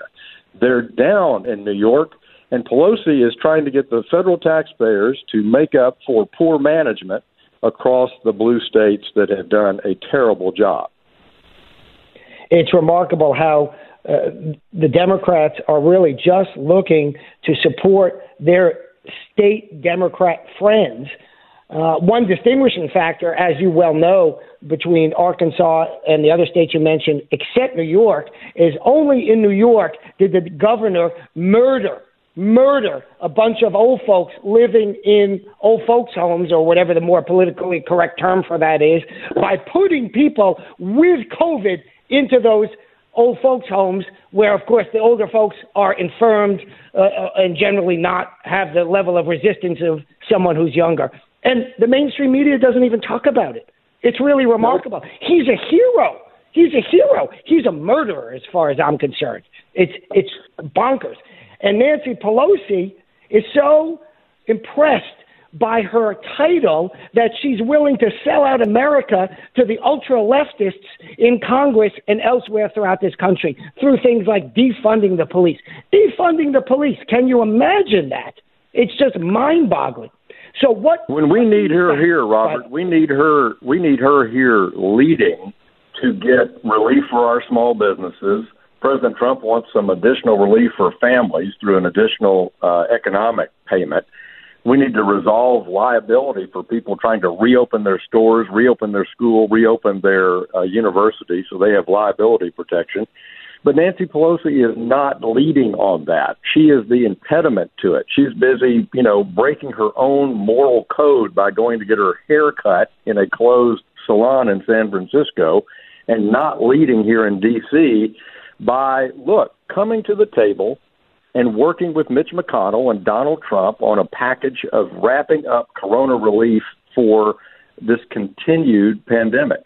They're down in New York. And Pelosi is trying to get the federal taxpayers to make up for poor management across the blue states that have done a terrible job. It's remarkable how uh, the Democrats are really just looking to support their state Democrat friends. Uh, one distinguishing factor, as you well know, between Arkansas and the other states you mentioned, except New York, is only in New York did the governor murder murder a bunch of old folks living in old folks' homes or whatever the more politically correct term for that is by putting people with COVID into those old folks' homes, where, of course, the older folks are infirmed uh, uh, and generally not have the level of resistance of someone who's younger. And the mainstream media doesn't even talk about it. It's really remarkable. He's a hero. He's a hero. He's a murderer, as far as I'm concerned. It's it's bonkers. And Nancy Pelosi is so impressed by her title that she's willing to sell out America to the ultra leftists in Congress and elsewhere throughout this country through things like defunding the police. Defunding the police. Can you imagine that? It's just mind boggling. So what when we need her here, Robert, we need her we need her here leading to get relief for our small businesses. President Trump wants some additional relief for families through an additional uh, economic payment we need to resolve liability for people trying to reopen their stores, reopen their school, reopen their uh, university, so they have liability protection. But Nancy Pelosi is not leading on that. She is the impediment to it. She's busy, you know, breaking her own moral code by going to get her hair cut in a closed salon in San Francisco and not leading here in D.C. by, look, coming to the table and working with Mitch McConnell and Donald Trump on a package of wrapping up corona relief for this continued pandemic.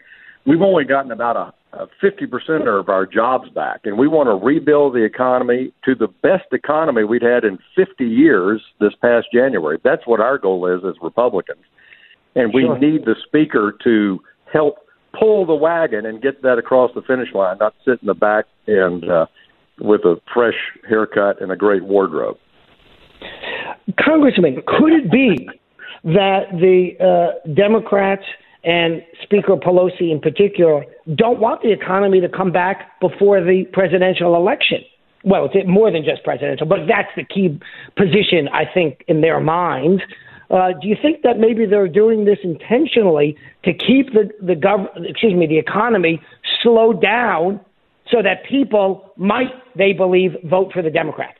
We've only gotten about a, a 50% of our jobs back, and we want to rebuild the economy to the best economy we'd had in 50 years this past January. That's what our goal is as Republicans. And we sure. need the Speaker to help pull the wagon and get that across the finish line, not sit in the back and uh, with a fresh haircut and a great wardrobe. Congressman, could it be that the uh, Democrats and Speaker Pelosi in particular don't want the economy to come back before the presidential election? Well, it's more than just presidential, but that's the key position, I think, in their minds. Uh, do you think that maybe they're doing this intentionally to keep the the gov- excuse me the economy slowed down so that people might, they believe, vote for the Democrats?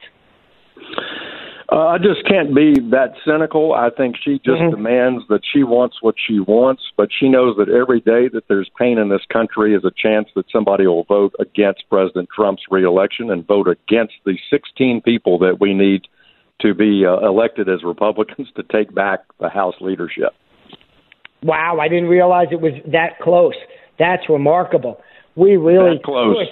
Uh, I just can't be that cynical. I think she just mm-hmm. demands that she wants what she wants, but she knows that every day that there's pain in this country is a chance that somebody will vote against President Trump's reelection and vote against the 16 people that we need to be uh, elected as Republicans to take back the House leadership. Wow, I didn't realize it was that close. That's remarkable. We really that close.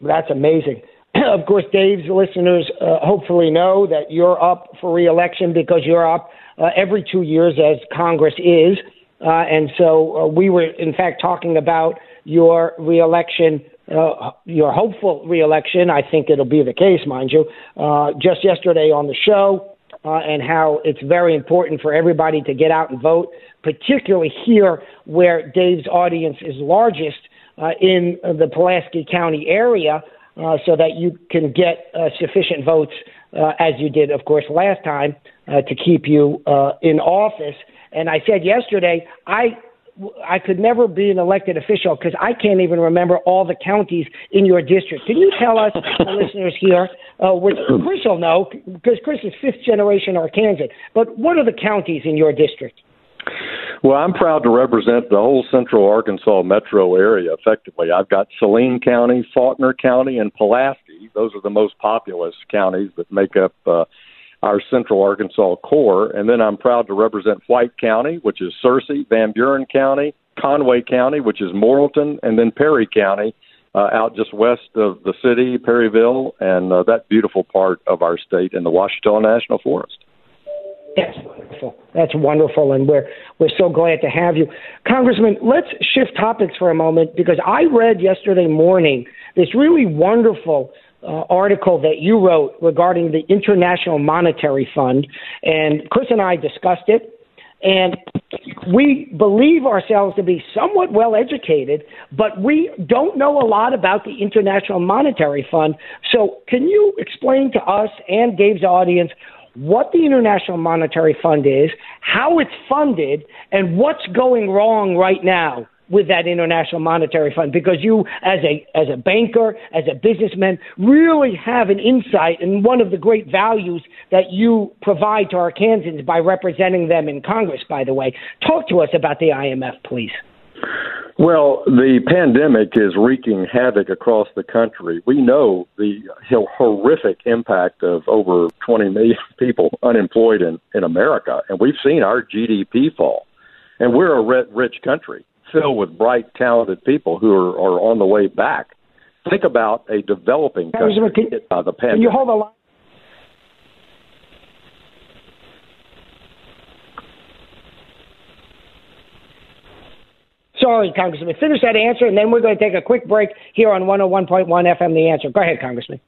That's amazing. (clears throat) of course, Dave's listeners uh, hopefully know that you're up for reelection because you're up uh, every two years, as Congress is. Uh, and so uh, we were, in fact, talking about your reelection, uh, your hopeful reelection. I think it'll be the case, mind you, uh, just yesterday on the show. Uh, and how it's very important for everybody to get out and vote, particularly here where Dave's audience is largest uh, in the Pulaski County area uh, so that you can get uh, sufficient votes, uh, as you did, of course, last time, uh, to keep you uh, in office. And I said yesterday, I I could never be an elected official because I can't even remember all the counties in your district. Can you tell us, the (laughs) listeners here, uh, which Chris will know because Chris is fifth generation Arkansan, but what are the counties in your district? Well, I'm proud to represent the whole central Arkansas metro area effectively. I've got Saline County, Faulkner County, and Pulaski. Those are the most populous counties that make up uh, our central Arkansas core. And then I'm proud to represent White County, which is Searcy, Van Buren County, Conway County, which is Morrilton, and then Perry County, uh, out just west of the city, Perryville, and uh, that beautiful part of our state in the Ouachita National Forest. That's wonderful. That's wonderful, and we're we're so glad to have you, Congressman. Let's shift topics for a moment because I read yesterday morning this really wonderful uh, article that you wrote regarding the International Monetary Fund, and Chris and I discussed it. And we believe ourselves to be somewhat well educated, but we don't know a lot about the International Monetary Fund. So, can you explain to us and Dave's audience what the International Monetary Fund is, how it's funded, and what's going wrong right now with that International Monetary Fund because you, as a as a banker, as a businessman, really have an insight and one of the great values that you provide to Arkansans by representing them in Congress. By the way, talk to us about the IMF, please. Well, the pandemic is wreaking havoc across the country. We know the horrific impact of over 20 million (laughs) people unemployed in, in America, and we've seen our GDP fall. And we're a rich country filled with bright, talented people who are, are on the way back. Think about a developing country hit by the pandemic. Can you hold the line? Sorry, Congressman. Finish that answer, and then we're going to take a quick break here on 101.1 FM The Answer. Go ahead, Congressman.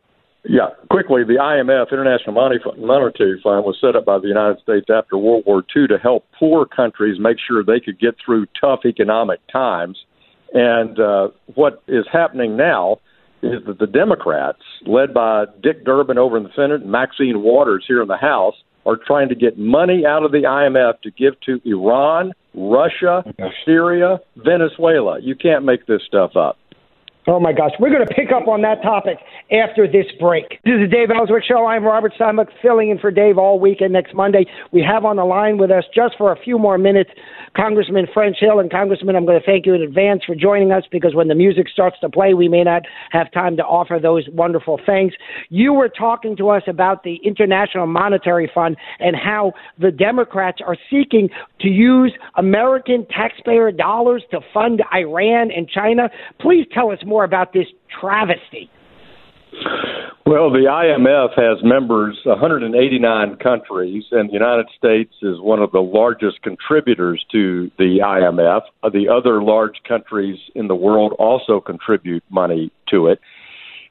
Yeah, quickly, the IMF, International Monetary Fund, was set up by the United States after World War II to help poor countries make sure they could get through tough economic times. And uh, what is happening now is that the Democrats, led by Dick Durbin over in the Senate and Maxine Waters here in the House, are trying to get money out of the IMF to give to Iran, Russia, Syria, Venezuela. You can't make this stuff up. Oh my gosh, we're going to pick up on that topic after this break. This is the Dave Elswick Show. I'm Robert Steinbuch, filling in for Dave all week and next Monday. We have on the line with us just for a few more minutes Congressman French Hill. And Congressman, I'm going to thank you in advance for joining us because when the music starts to play, we may not have time to offer those wonderful things. You were talking to us about the International Monetary Fund and how the Democrats are seeking to use American taxpayer dollars to fund Iran and China. Please tell us more about this travesty. Well, the IMF has members 189 countries, and the United States is one of the largest contributors to the IMF. The other large countries in the world also contribute money to it.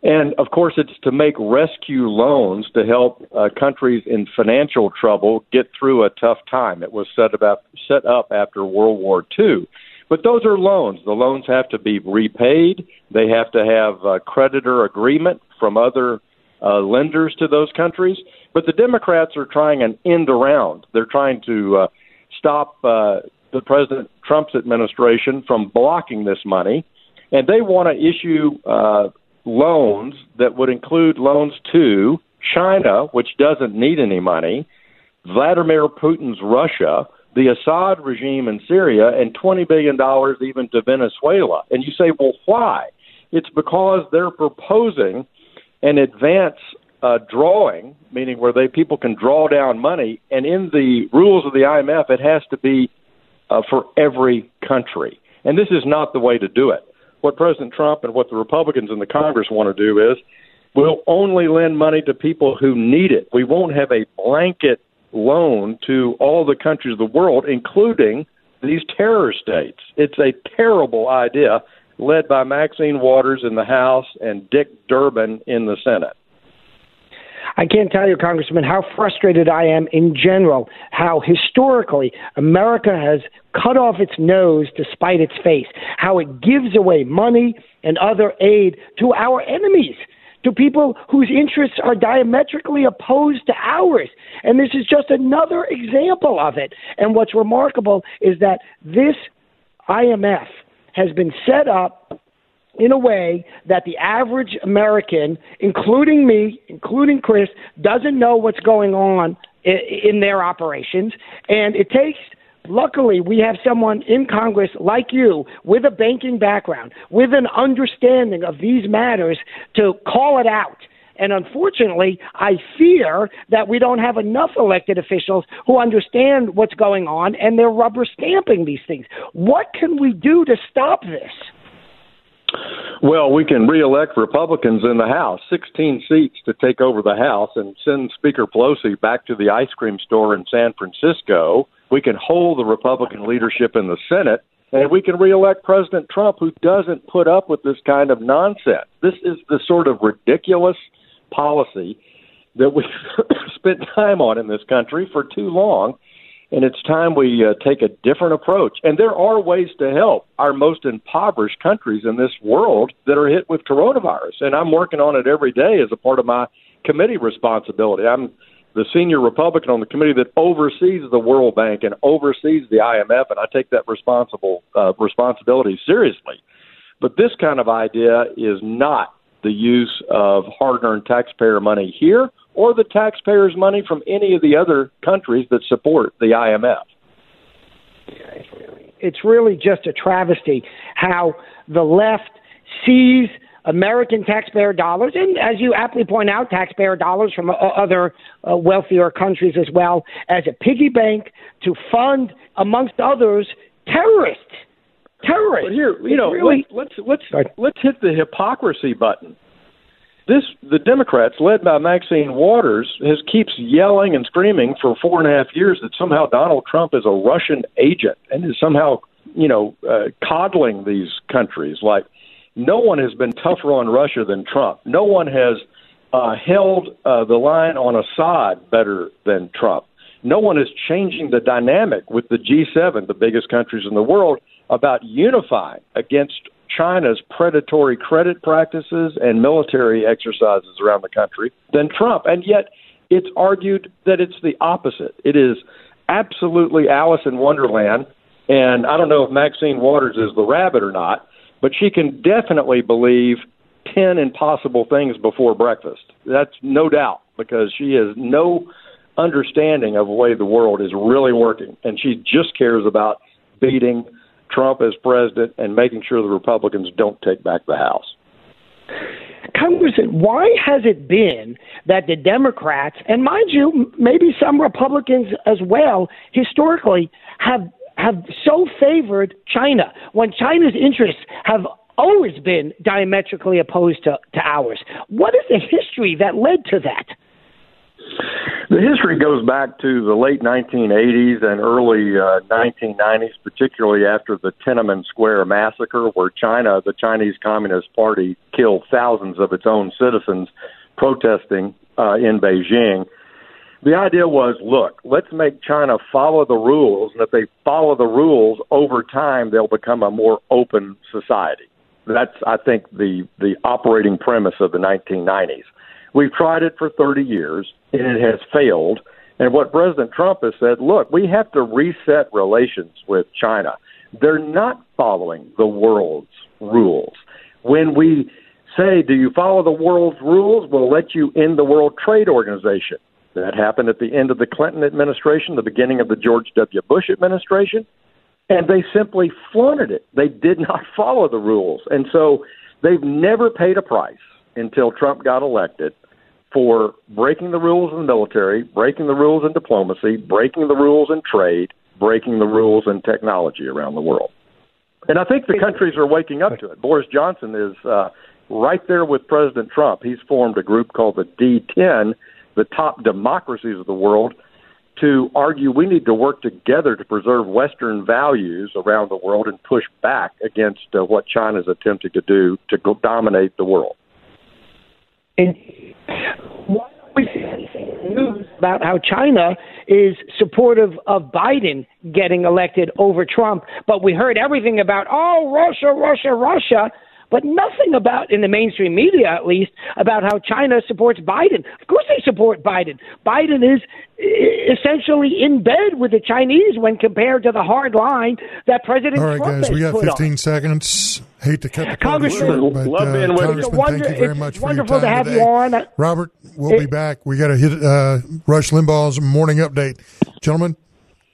And of course, it's to make rescue loans to help uh, countries in financial trouble get through a tough time. It was set, about, set up after World War II. But those are loans. The loans have to be repaid. They have to have a creditor agreement from other uh, lenders to those countries. But the Democrats are trying an end around. They're trying to uh, stop uh, the President Trump's administration from blocking this money, and they want to issue uh, loans that would include loans to China, which doesn't need any money, Vladimir Putin's Russia, the Assad regime in Syria and $20 billion even to Venezuela. And you say, well, why? It's because they're proposing an advance uh, drawing, meaning where they people can draw down money, and in the rules of the IMF, it has to be uh, for every country. And this is not the way to do it. What President Trump and what the Republicans in the Congress want to do is we'll only lend money to people who need it. We won't have a blanket loan to all the countries of the world, including these terror states. It's a terrible idea, led by Maxine Waters in the House and Dick Durbin in the Senate. I can't tell you, Congressman, how frustrated I am in general, how historically America has cut off its nose despite its face, how it gives away money and other aid to our enemies to people whose interests are diametrically opposed to ours. And this is just another example of it. And what's remarkable is that this IMF has been set up in a way that the average American, including me, including Chris, doesn't know what's going on in their operations. And it takes Luckily, we have someone in Congress like you with a banking background, with an understanding of these matters to call it out. And unfortunately, I fear that we don't have enough elected officials who understand what's going on and they're rubber stamping these things. What can we do to stop this? Well, we can reelect Republicans in the House, 16 seats to take over the House and send Speaker Pelosi back to the ice cream store in San Francisco we can hold the Republican leadership in the Senate, and we can reelect President Trump, who doesn't put up with this kind of nonsense. This is the sort of ridiculous policy that we've (coughs) spent time on in this country for too long. And it's time we uh, take a different approach. And there are ways to help our most impoverished countries in this world that are hit with coronavirus. And I'm working on it every day as a part of my committee responsibility. I'm the senior Republican on the committee that oversees the World Bank and oversees the IMF, and I take that responsible uh, responsibility seriously. But this kind of idea is not the use of hard-earned taxpayer money here or the taxpayers' money from any of the other countries that support the IMF. It's really just a travesty how the left sees American taxpayer dollars, and as you aptly point out, taxpayer dollars from uh, other uh, wealthier countries as well, as a piggy bank to fund, amongst others, terrorists. Terrorists. But here, you know, really, let's let's let's, let's hit the hypocrisy button. This the Democrats, led by Maxine Waters, has keeps yelling and screaming for four and a half years that somehow Donald Trump is a Russian agent and is somehow, you know, uh, coddling these countries like no one has been tougher on Russia than Trump. No one has uh, held uh, the line on Assad better than Trump. No one is changing the dynamic with the G7, the biggest countries in the world, about unifying against China's predatory credit practices and military exercises around the country than Trump. And yet, it's argued that it's the opposite. It is absolutely Alice in Wonderland. And I don't know if Maxine Waters is the rabbit or not, but she can definitely believe 10 impossible things before breakfast. That's no doubt because she has no understanding of the way the world is really working. And she just cares about beating Trump as president and making sure the Republicans don't take back the House. Congressman, why has it been that the Democrats, and mind you, maybe some Republicans as well, historically have have so favored China when China's interests have always been diametrically opposed to, to ours. What is the history that led to that? The history goes back to the late 1980s and early uh, 1990s, particularly after the Tiananmen Square massacre, where China, the Chinese Communist Party, killed thousands of its own citizens protesting uh, in Beijing the idea was look, let's make China follow the rules, and if they follow the rules over time, they'll become a more open society. That's, I think, the, the operating premise of the 1990s. We've tried it for 30 years, and it has failed. And what President Trump has said look, we have to reset relations with China. They're not following the world's rules. When we say, Do you follow the world's rules? We'll let you in the World Trade Organization. That happened at the end of the Clinton administration, the beginning of the George W. Bush administration, and they simply flaunted it. They did (laughs) not follow the rules. And so they've never paid a price until Trump got elected for breaking the rules in the military, breaking the rules in diplomacy, breaking the rules in trade, breaking the rules in technology around the world. And I think the countries are waking up to it. Boris Johnson is uh, right there with President Trump. He's formed a group called the D10 the top democracies of the world to argue we need to work together to preserve Western values around the world and push back against uh, what China is attempting to do to go dominate the world. And why we see news about how China is supportive of Biden getting elected over Trump, but we heard everything about oh Russia, Russia, Russia but nothing about, in the mainstream media at least, about how China supports Biden. Of course they support Biden. Biden is essentially in bed with the Chinese when compared to the hard line that President All right, Trump guys, we got 15 on. seconds. Hate to cut the Congressman, short, but love being uh, with. Congressman, Wonder, thank you very it's much for wonderful your time to have today. you on. Robert, we'll It- be back. We got to hit uh, Rush Limbaugh's morning update. Gentlemen,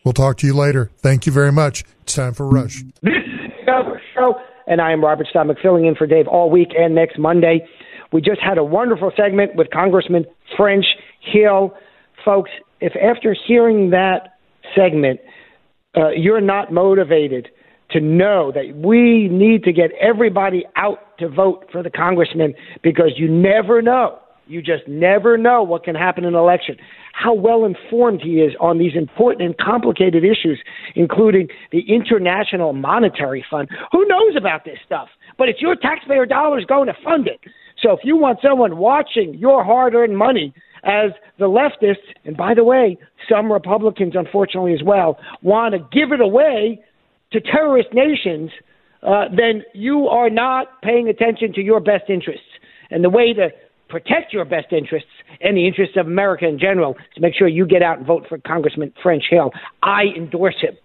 we'll talk to you later. Thank you very much. It's time for Rush. This is the show, and I am Robert Steinbuch filling in for Dave all week and next Monday. We just had a wonderful segment with Congressman French Hill. Folks, if after hearing that segment, uh, you're not motivated to know that we need to get everybody out to vote for the congressman because you never know. You just never know what can happen in an election. How well informed he is on these important and complicated issues, including the International Monetary Fund. Who knows about this stuff? But it's your taxpayer dollars going to fund it. So if you want someone watching your hard earned money as the leftists, and by the way, some Republicans, unfortunately, as well, want to give it away to terrorist nations, uh, then you are not paying attention to your best interests. And the way to protect your best interests and the interests of America in general. to make sure you get out and vote for Congressman French Hill. I endorse him.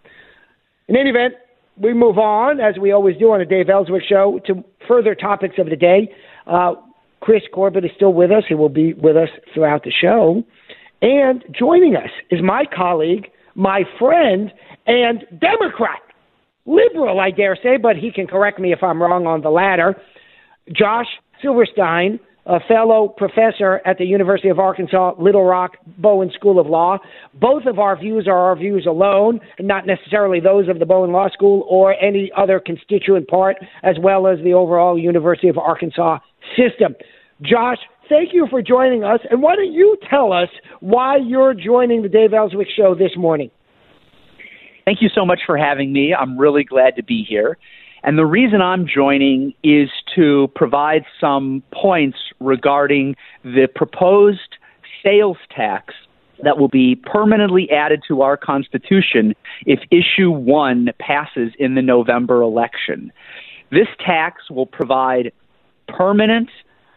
In any event, we move on, as we always do on the Dave Elswick Show, to further topics of the day. Uh, Chris Corbitt is still with us. He will be with us throughout the show. And joining us is my colleague, my friend, and Democrat, liberal, I dare say, but he can correct me if I'm wrong on the latter, Josh Silverstein, a fellow professor at the University of Arkansas Little Rock Bowen School of Law. Both of our views are our views alone, not necessarily those of the Bowen Law School or any other constituent part, as well as the overall University of Arkansas system. Josh, thank you for joining us. And why don't you tell us why you're joining the Dave Elswick Show this morning? Thank you so much for having me. I'm really glad to be here. And the reason I'm joining is to provide some points regarding the proposed sales tax that will be permanently added to our Constitution if issue one passes in the November election. This tax will provide permanent,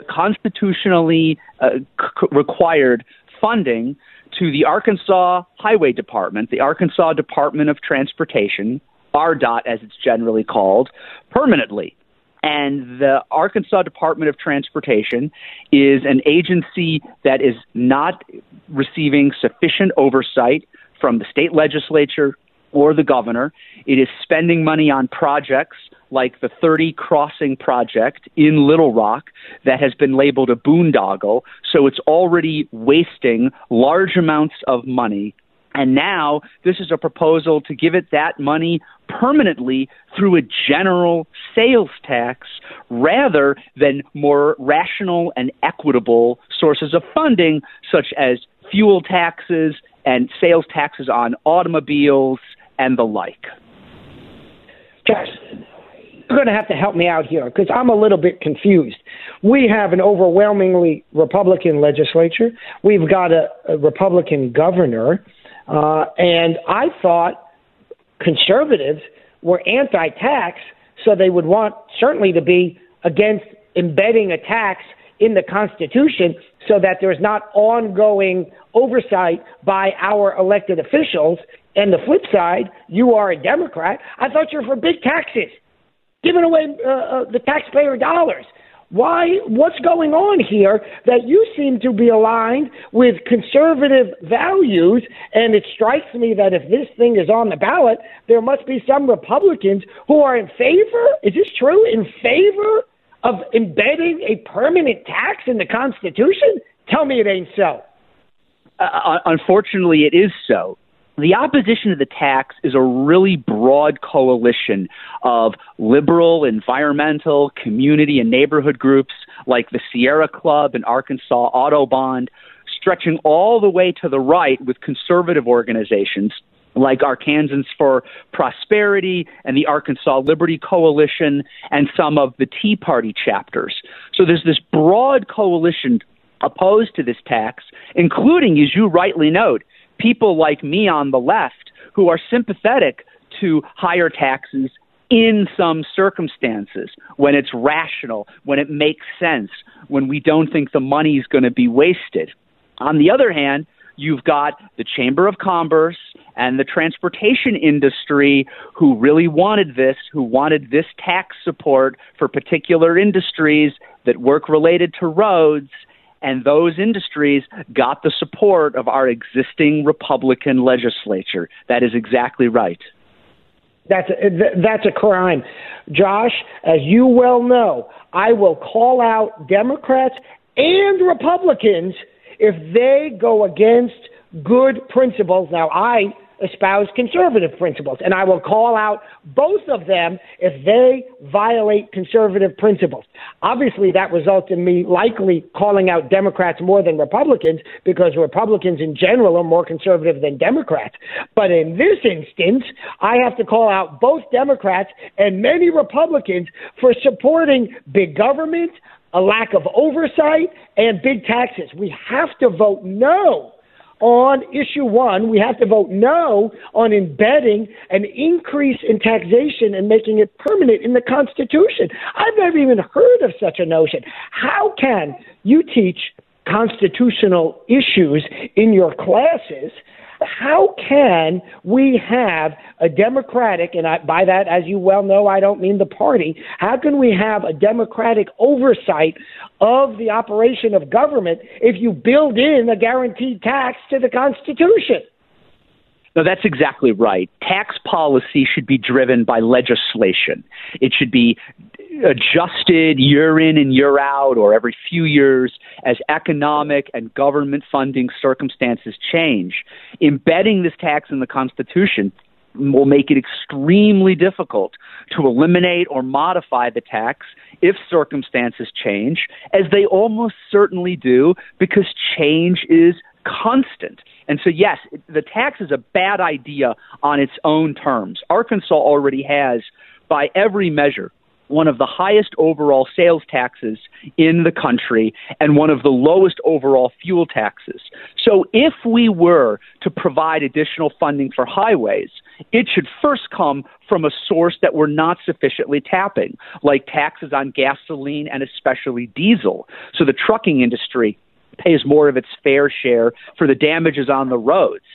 constitutionally uh, c- required funding to the Arkansas Highway Department, the Arkansas Department of Transportation, ARDOT as it's generally called, permanently. And the Arkansas Department of Transportation is an agency that is not receiving sufficient oversight from the state legislature or the governor. It is spending money on projects like the 30 Crossing project in Little Rock that has been labeled a boondoggle. So it's already wasting large amounts of money and now this is a proposal to give it that money permanently through a general sales tax rather than more rational and equitable sources of funding, such as fuel taxes and sales taxes on automobiles and the like. Josh, you're going to have to help me out here because I'm a little bit confused. We have an overwhelmingly Republican legislature. We've got a, a Republican governor. Uh, and I thought conservatives were anti tax, so they would want certainly to be against embedding a tax in the Constitution so that there's not ongoing oversight by our elected officials. And the flip side, you are a Democrat. I thought you were for big taxes, giving away uh, uh, the taxpayer dollars. Why? What's going on here that you seem to be aligned with conservative values? And it strikes me that if this thing is on the ballot, there must be some Republicans who are in favor. Is this true? In favor of embedding a permanent tax in the Constitution? Tell me it ain't so. Uh, unfortunately, it is so. The opposition to the tax is a really broad coalition of liberal, environmental, community, and neighborhood groups like the Sierra Club and Arkansas Audubon, stretching all the way to the right with conservative organizations like Arkansans for Prosperity and the Arkansas Liberty Coalition and some of the Tea Party chapters. So there's this broad coalition opposed to this tax, including, as you rightly note, people like me on the left who are sympathetic to higher taxes in some circumstances, when it's rational, when it makes sense, when we don't think the money is going to be wasted. On the other hand, you've got the Chamber of Commerce and the transportation industry who really wanted this, who wanted this tax support for particular industries that work related to roads and those industries got the support of our existing Republican legislature. That is exactly right. That's a, that's a crime. Josh, as you well know, I will call out Democrats and Republicans if they go against good principles. Now, I espouse conservative principles. And I will call out both of them if they violate conservative principles. Obviously, that results in me likely calling out Democrats more than Republicans because Republicans in general are more conservative than Democrats. But in this instance, I have to call out both Democrats and many Republicans for supporting big government, a lack of oversight, and big taxes. We have to vote no on issue one. We have to vote no on embedding an increase in taxation and making it permanent in the Constitution. I've never even heard of such a notion. How can you teach constitutional issues in your classes? How can we have a democratic, and I, by that, as you well know, I don't mean the party, how can we have a democratic oversight of the operation of government if you build in a guaranteed tax to the Constitution? No, that's exactly right. Tax policy should be driven by legislation. It should be adjusted year in and year out or every few years as economic and government funding circumstances change. Embedding this tax in the Constitution will make it extremely difficult to eliminate or modify the tax if circumstances change, as they almost certainly do, because change is constant. And so, yes, the tax is a bad idea on its own terms. Arkansas already has, by every measure, one of the highest overall sales taxes in the country and one of the lowest overall fuel taxes. So, if we were to provide additional funding for highways, it should first come from a source that we're not sufficiently tapping, like taxes on gasoline and especially diesel. So, the trucking industry pays more of its fair share for the damages on the roads.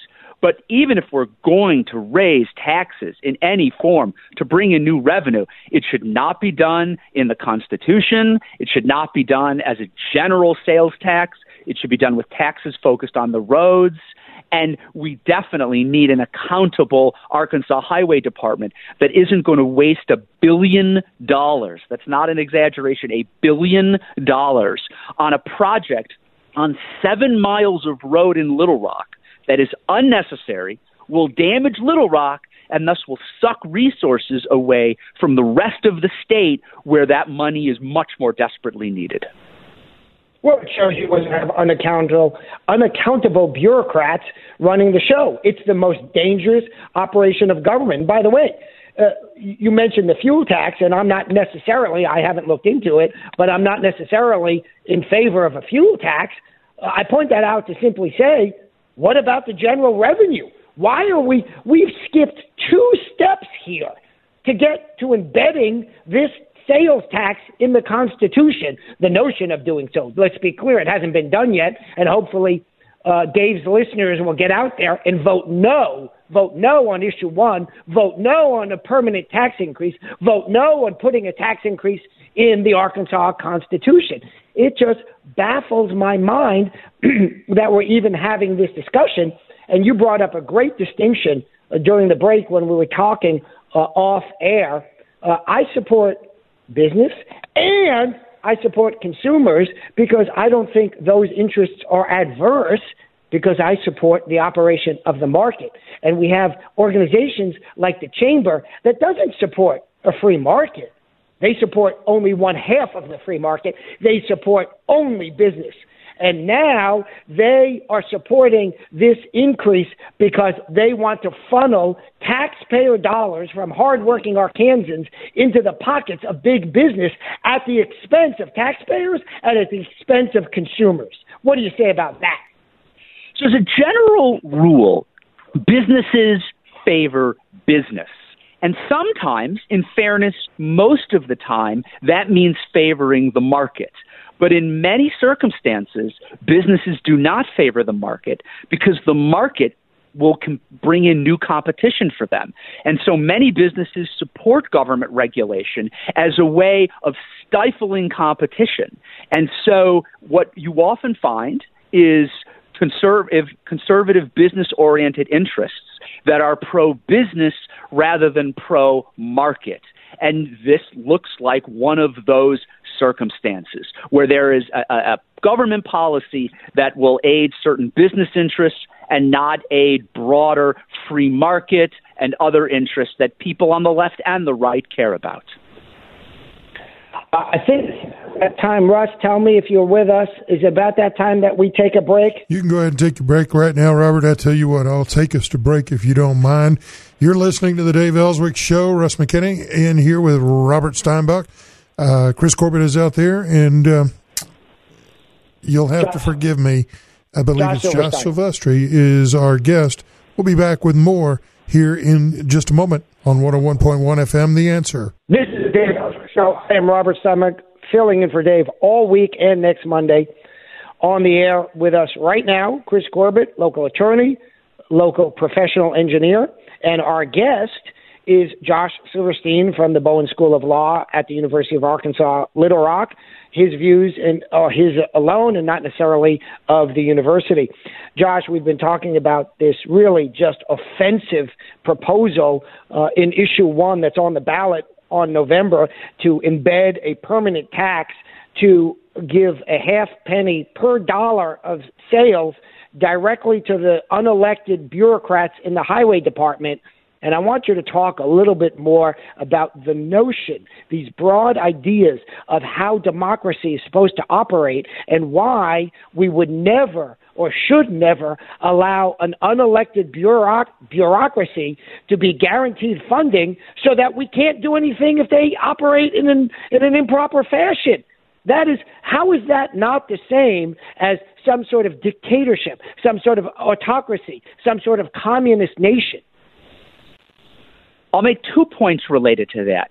But even if we're going to raise taxes in any form to bring in new revenue, it should not be done in the Constitution. It should not be done as a general sales tax. It should be done with taxes focused on the roads. And we definitely need an accountable Arkansas Highway Department that isn't going to waste a billion dollars. That's not an exaggeration, a billion dollars on a project on seven miles of road in Little Rock that is unnecessary, will damage Little Rock, and thus will suck resources away from the rest of the state where that money is much more desperately needed. Well, it shows you when you have unaccountable, unaccountable bureaucrats running the show. It's the most dangerous operation of government. By the way, uh, you mentioned the fuel tax, and I'm not necessarily, I haven't looked into it, but I'm not necessarily in favor of a fuel tax. Uh, I point that out to simply say what about the general revenue? Why are we, we've skipped two steps here to get to embedding this sales tax in the Constitution. The notion of doing so, let's be clear, it hasn't been done yet, and hopefully uh, Dave's listeners will get out there and vote no. Vote no on issue one. Vote no on a permanent tax increase. Vote no on putting a tax increase in the Arkansas Constitution. It just baffles my mind (clears throat) that we're even having this discussion. And you brought up a great distinction uh, during the break when we were talking uh, off air. Uh, I support business and I support consumers because I don't think those interests are adverse because I support the operation of the market. And we have organizations like the Chamber that doesn't support a free market. They support only one half of the free market. They support only business. And now they are supporting this increase because they want to funnel taxpayer dollars from hardworking Arkansans into the pockets of big business at the expense of taxpayers and at the expense of consumers. What do you say about that? So, as a general rule, businesses favor business. And sometimes, in fairness, most of the time, that means favoring the market. But in many circumstances, businesses do not favor the market because the market will com- bring in new competition for them. And so many businesses support government regulation as a way of stifling competition. And so what you often find is conservative conservative business oriented interests that are pro business rather than pro market. And this looks like one of those circumstances where there is a, a, government policy that will aid certain business interests and not aid broader free market and other interests that people on the left and the right care about. I think that time, Russ, tell me if you're with us. Is about that time that we take a break? You can go ahead and take a break right now, Robert. I tell you what, I'll take us to break if you don't mind. You're listening to the Dave Elswick Show. Russ McKinney in here with Robert Steinbuch. Uh, Chris Corbitt is out there, and uh, you'll have to forgive me. I believe Josh it's Josh. Silvestri is our guest. We'll be back with more here in just a moment on 101.1 FM. The answer. This is Dave Show. I am Robert Steinbuch, filling in for Dave all week and next Monday. On the air with us right now, Chris Corbitt, local attorney, local professional engineer, and our guest is Josh Silverstein from the Bowen School of Law at the University of Arkansas Little Rock. His views and uh, his alone, and not necessarily of the university. Josh, we've been talking about this really just offensive proposal uh, in issue one that's on the ballot on November to embed a permanent tax to give a half penny per dollar of sales directly to the unelected bureaucrats in the highway department. And I want you to talk a little bit more about the notion, these broad ideas of how democracy is supposed to operate and why we would never or should never allow an unelected bureauc- bureaucracy to be guaranteed funding so that we can't do anything if they operate in an, in an improper fashion. That is, how is that not the same as some sort of dictatorship, some sort of autocracy, some sort of communist nation? I'll make two points related to that.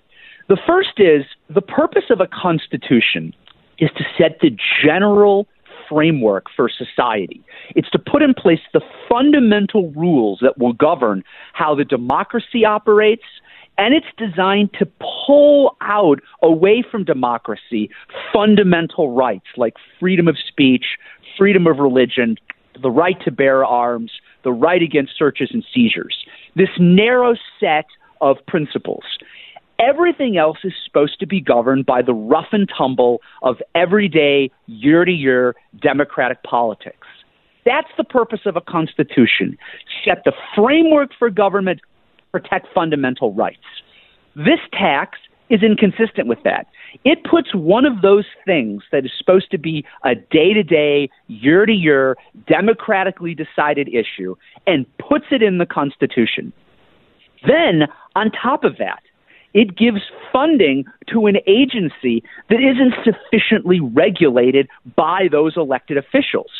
The first is the purpose of a constitution is to set the general framework for society. It's to put in place the fundamental rules that will govern how the democracy operates, and it's designed to pull out away from democracy fundamental rights like freedom of speech, freedom of religion, the right to bear arms, the right against searches and seizures. This narrow set of principles. Everything else is supposed to be governed by the rough and tumble of everyday, year to year democratic politics. That's the purpose of a constitution. Set the framework for government, protect fundamental rights. This tax is inconsistent with that. It puts one of those things that is supposed to be a day to day, year to year, democratically decided issue and puts it in the Constitution. Then, on top of that, it gives funding to an agency that isn't sufficiently regulated by those elected officials.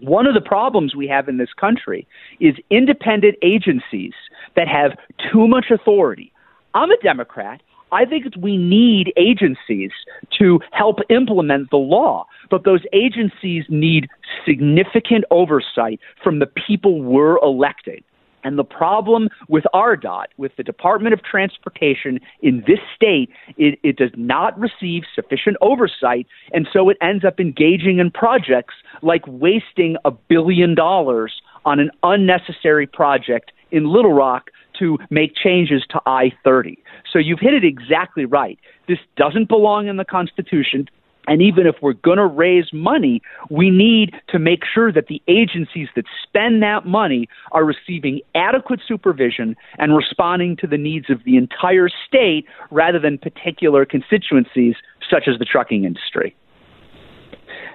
One of the problems we have in this country is independent agencies that have too much authority. I'm a Democrat. I think we need agencies to help implement the law, but those agencies need significant oversight from the people we're electing. And the problem with ARDOT, with the Department of Transportation in this state, it, it, does not receive sufficient oversight, and so it ends up engaging in projects like wasting a billion dollars on an unnecessary project in Little Rock to make changes to I 30. So you've hit it exactly right. This doesn't belong in the Constitution. And even if we're going to raise money, we need to make sure that the agencies that spend that money are receiving adequate supervision and responding to the needs of the entire state rather than particular constituencies such as the trucking industry.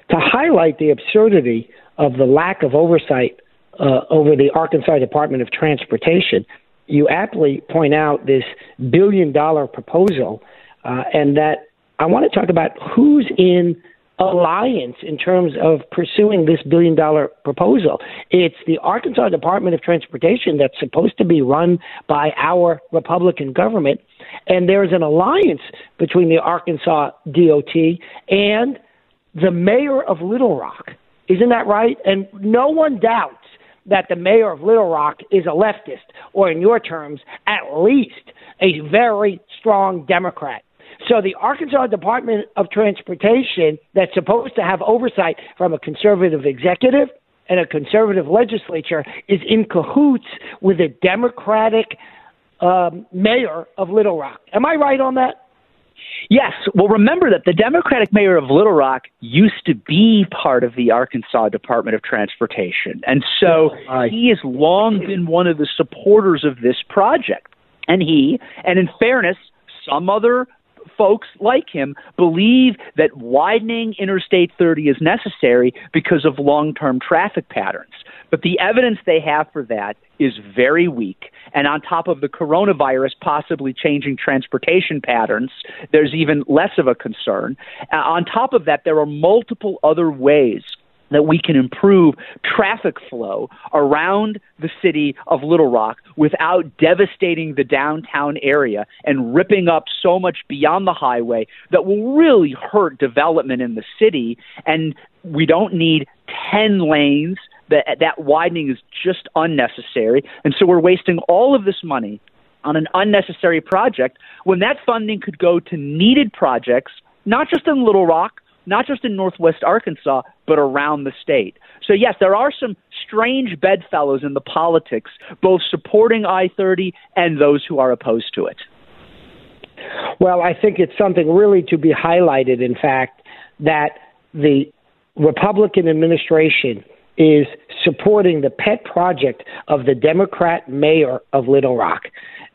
To highlight the absurdity of the lack of oversight uh, over the Arkansas Department of Transportation, you aptly point out this billion dollar proposal uh, and that I want to talk about who's in alliance in terms of pursuing this billion dollar proposal. It's the Arkansas Department of Transportation that's supposed to be run by our Republican government, and there's an alliance between the Arkansas DOT and the mayor of Little Rock. Isn't that right? And no one doubts that the mayor of Little Rock is a leftist, or in your terms, at least a very strong Democrat. So the Arkansas Department of Transportation, that's supposed to have oversight from a conservative executive and a conservative legislature, is in cahoots with a Democratic um, mayor of Little Rock. Am I right on that? Yes. Well, remember that the Democratic mayor of Little Rock used to be part of the Arkansas Department of Transportation. And so he has long been one of the supporters of this project. And he, and in fairness, some other folks like him believe that widening Interstate 30 is necessary because of long term traffic patterns. But the evidence they have for that is very weak. And on top of the coronavirus possibly changing transportation patterns, there's even less of a concern. Uh, on top of that, there are multiple other ways that we can improve traffic flow around the city of Little Rock without devastating the downtown area and ripping up so much beyond the highway that will really hurt development in the city. And we don't need 10 lanes. That, that widening is just unnecessary. And so we're wasting all of this money on an unnecessary project when that funding could go to needed projects, not just in Little Rock, not just in Northwest Arkansas, but around the state. So, yes, there are some strange bedfellows in the politics, both supporting I 30 and those who are opposed to it. Well, I think it's something really to be highlighted, in fact, that the Republican administration is supporting the pet project of the Democrat mayor of Little Rock.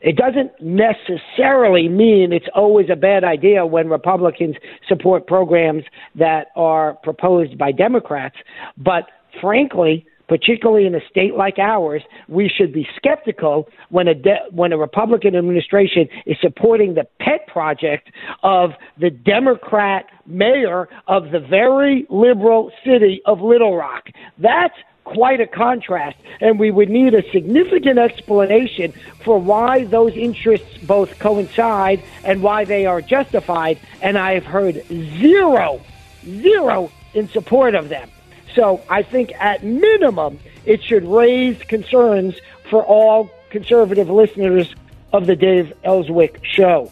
It doesn't necessarily mean it's always a bad idea when Republicans support programs that are proposed by Democrats, but frankly, particularly in a state like ours, we should be skeptical when a de- when a Republican administration is supporting the pet project of the Democrat mayor of the very liberal city of Little Rock. That's quite a contrast, and we would need a significant explanation for why those interests both coincide and why they are justified. And I have heard zero, zero in support of them. So I think at minimum, it should raise concerns for all conservative listeners of the Dave Elswick show.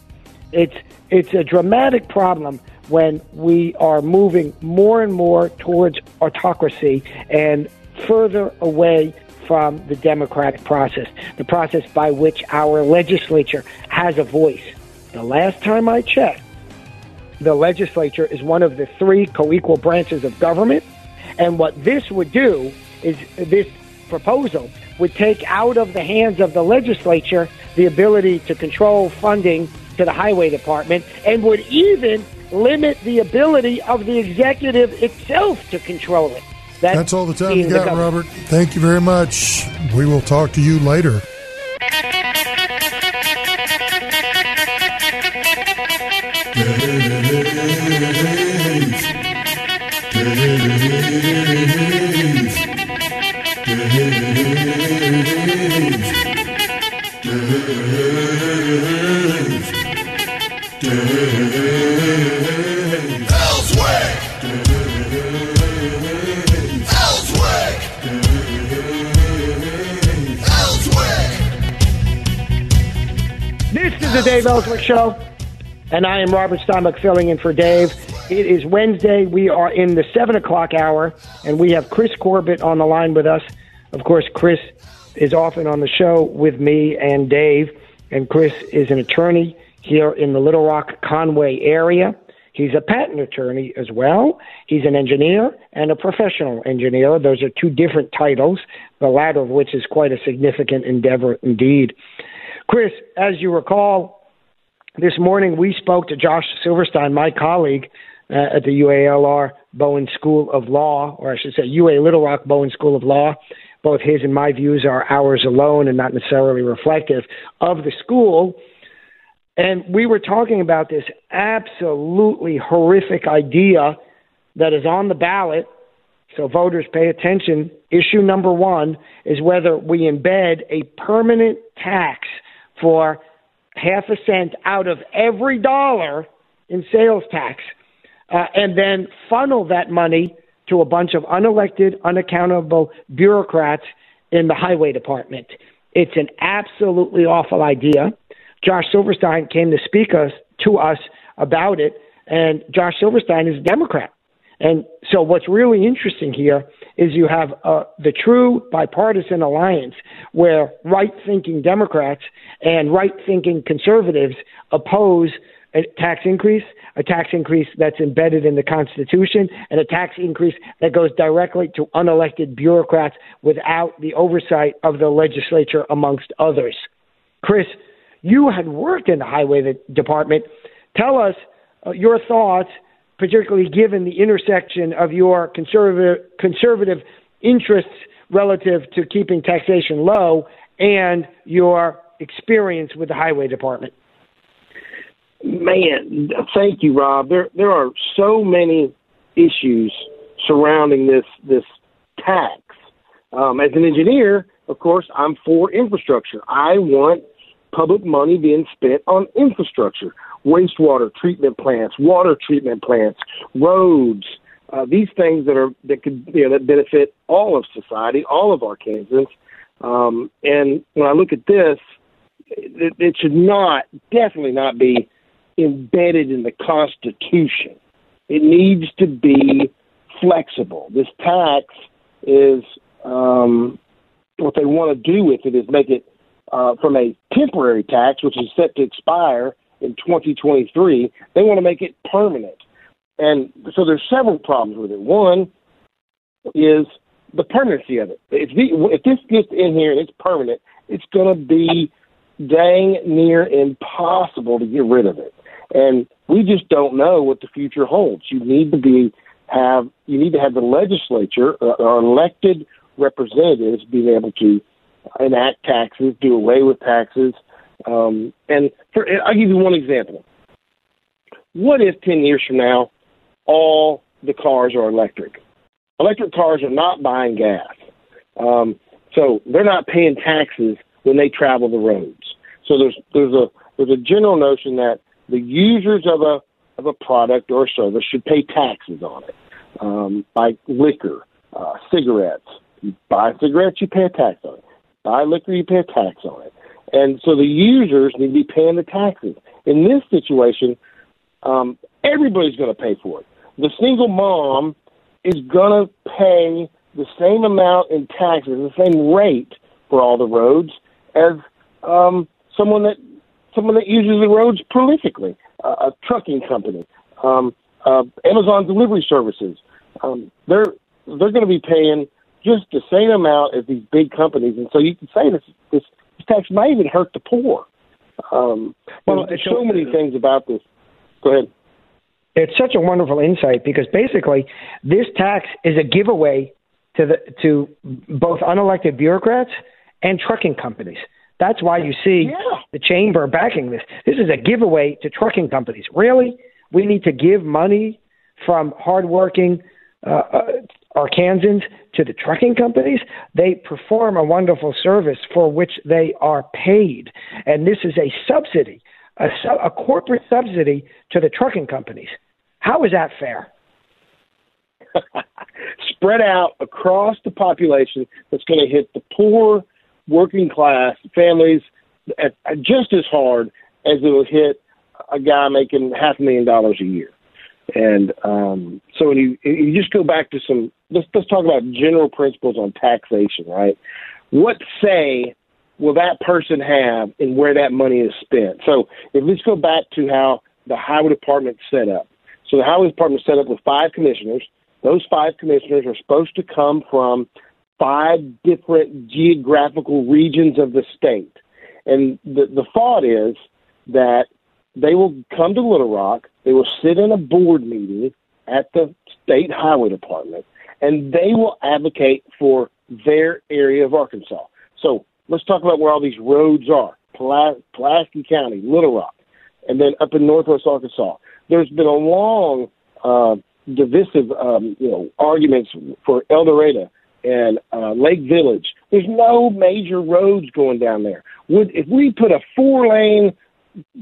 It's it's a dramatic problem when we are moving more and more towards autocracy and further away from the democratic process, the process by which our legislature has a voice. The last time I checked, the legislature is one of the three co equal branches of government. And what this would do is this proposal would take out of the hands of the legislature the ability to control funding to the highway department and would even limit the ability of the executive itself to control it. That's, That's all the time you got, Robert. Thank you very much. We will talk to you later. the (laughs) Dave Elswick Show, and I am Robert Steinbuch filling in for Dave. It is Wednesday. We are in the 7 o'clock hour, and we have Chris Corbitt on the line with us. Of course, Chris is often on the show with me and Dave, and Chris is an attorney here in the Little Rock Conway area. He's a patent attorney as well. He's an engineer and a professional engineer. Those are two different titles, the latter of which is quite a significant endeavor indeed. Chris, as you recall, this morning we spoke to Josh Silverstein, my colleague uh, at the UALR Bowen School of Law, or I should say UA Little Rock Bowen School of Law. Both his and my views are ours alone and not necessarily reflective of the school. And we were talking about this absolutely horrific idea that is on the ballot. So voters pay attention. Issue number one is whether we embed a permanent tax for half a cent out of every dollar in sales tax uh, and then funnel that money to a bunch of unelected, unaccountable bureaucrats in the highway department. It's an absolutely awful idea. Josh Silverstein came to speak us to us about it, and Josh Silverstein is a Democrat. And so, what's really interesting here is you have uh, the true bipartisan alliance where right thinking Democrats and right thinking conservatives oppose a tax increase, a tax increase that's embedded in the Constitution, and a tax increase that goes directly to unelected bureaucrats without the oversight of the legislature, amongst others. Chris, you had worked in the highway department. Tell us uh, your thoughts particularly given the intersection of your conservative conservative interests relative to keeping taxation low and your experience with the highway department. Man, thank you, Rob. There there are so many issues surrounding this this tax. Um, as an engineer, of course, I'm for infrastructure. I want public money being spent on infrastructure, wastewater treatment plants, water treatment plants, roads, uh, these things that are that could you know that benefit all of society, all of Arkansans. Um, and when I look at this, it, it should not, definitely not be embedded in the Constitution. It needs to be flexible. This tax is um, what they want to do with it is make it uh, from a temporary tax, which is set to expire in 2023. They want to make it permanent, and so there's several problems with it. One is the permanency of it. If, the, if this gets in here and it's permanent, it's going to be dang near impossible to get rid of it. And we just don't know what the future holds. You need to be have you need to have the legislature uh, or elected representatives being able to enact taxes, do away with taxes. Um, and for, I'll give you one example. What if 10 years from now, all the cars are electric? Electric cars are not buying gas. Um, so they're not paying taxes when they travel the roads. So there's there's a there's a general notion that the users of a of a product or service should pay taxes on it, um, like liquor, uh, cigarettes. You buy cigarettes, you pay a tax on it. Buy liquor, you pay a tax on it. And so the users need to be paying the taxes. In this situation, um, everybody's going to pay for it. The single mom is going to pay the same amount in taxes, the same rate for all the roads as um, someone that someone that uses the roads prolifically, uh, a trucking company, um, uh, Amazon delivery services. Um, they're they're going to be paying just the same amount as these big companies, and so you can say this this, this tax might even hurt the poor. Um, well, there's so many things about this. Go ahead. It's such a wonderful insight because basically this tax is a giveaway to the to both unelected bureaucrats and trucking companies. That's why you see yeah. the chamber backing this. This is a giveaway to trucking companies. Really, we need to give money from hardworking uh, uh, Arkansans to the trucking companies. They perform a wonderful service for which they are paid, and this is a subsidy, a, a corporate subsidy to the trucking companies. How is that fair? (laughs) Spread out across the population, that's going to hit the poor working class families at, at just as hard as it will hit a guy making half a million dollars a year. And um, so when you you just go back to some let's let's talk about general principles on taxation, right? What say will that person have in where that money is spent? So if let's go back to how the highway department set up. So the highway department set up with five commissioners. Those five commissioners are supposed to come from five different geographical regions of the state. And the, the thought is that they will come to Little Rock, they will sit in a board meeting at the state highway department, and they will advocate for their area of Arkansas. So let's talk about where all these roads are Pulaski County, Little Rock, and then up in northwest Arkansas. There's been a long, uh, divisive, um, you know, arguments for El Dorado and uh, Lake Village. There's no major roads going down there. Would if we put a four lane